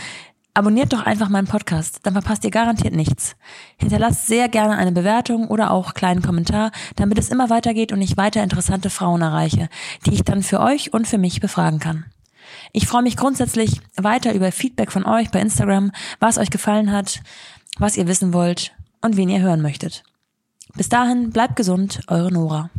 Abonniert doch einfach meinen Podcast, dann verpasst ihr garantiert nichts. Hinterlasst sehr gerne eine Bewertung oder auch kleinen Kommentar, damit es immer weitergeht und ich weiter interessante Frauen erreiche, die ich dann für euch und für mich befragen kann. Ich freue mich grundsätzlich weiter über Feedback von euch bei Instagram, was euch gefallen hat, was ihr wissen wollt und wen ihr hören möchtet. Bis dahin bleibt gesund, eure Nora.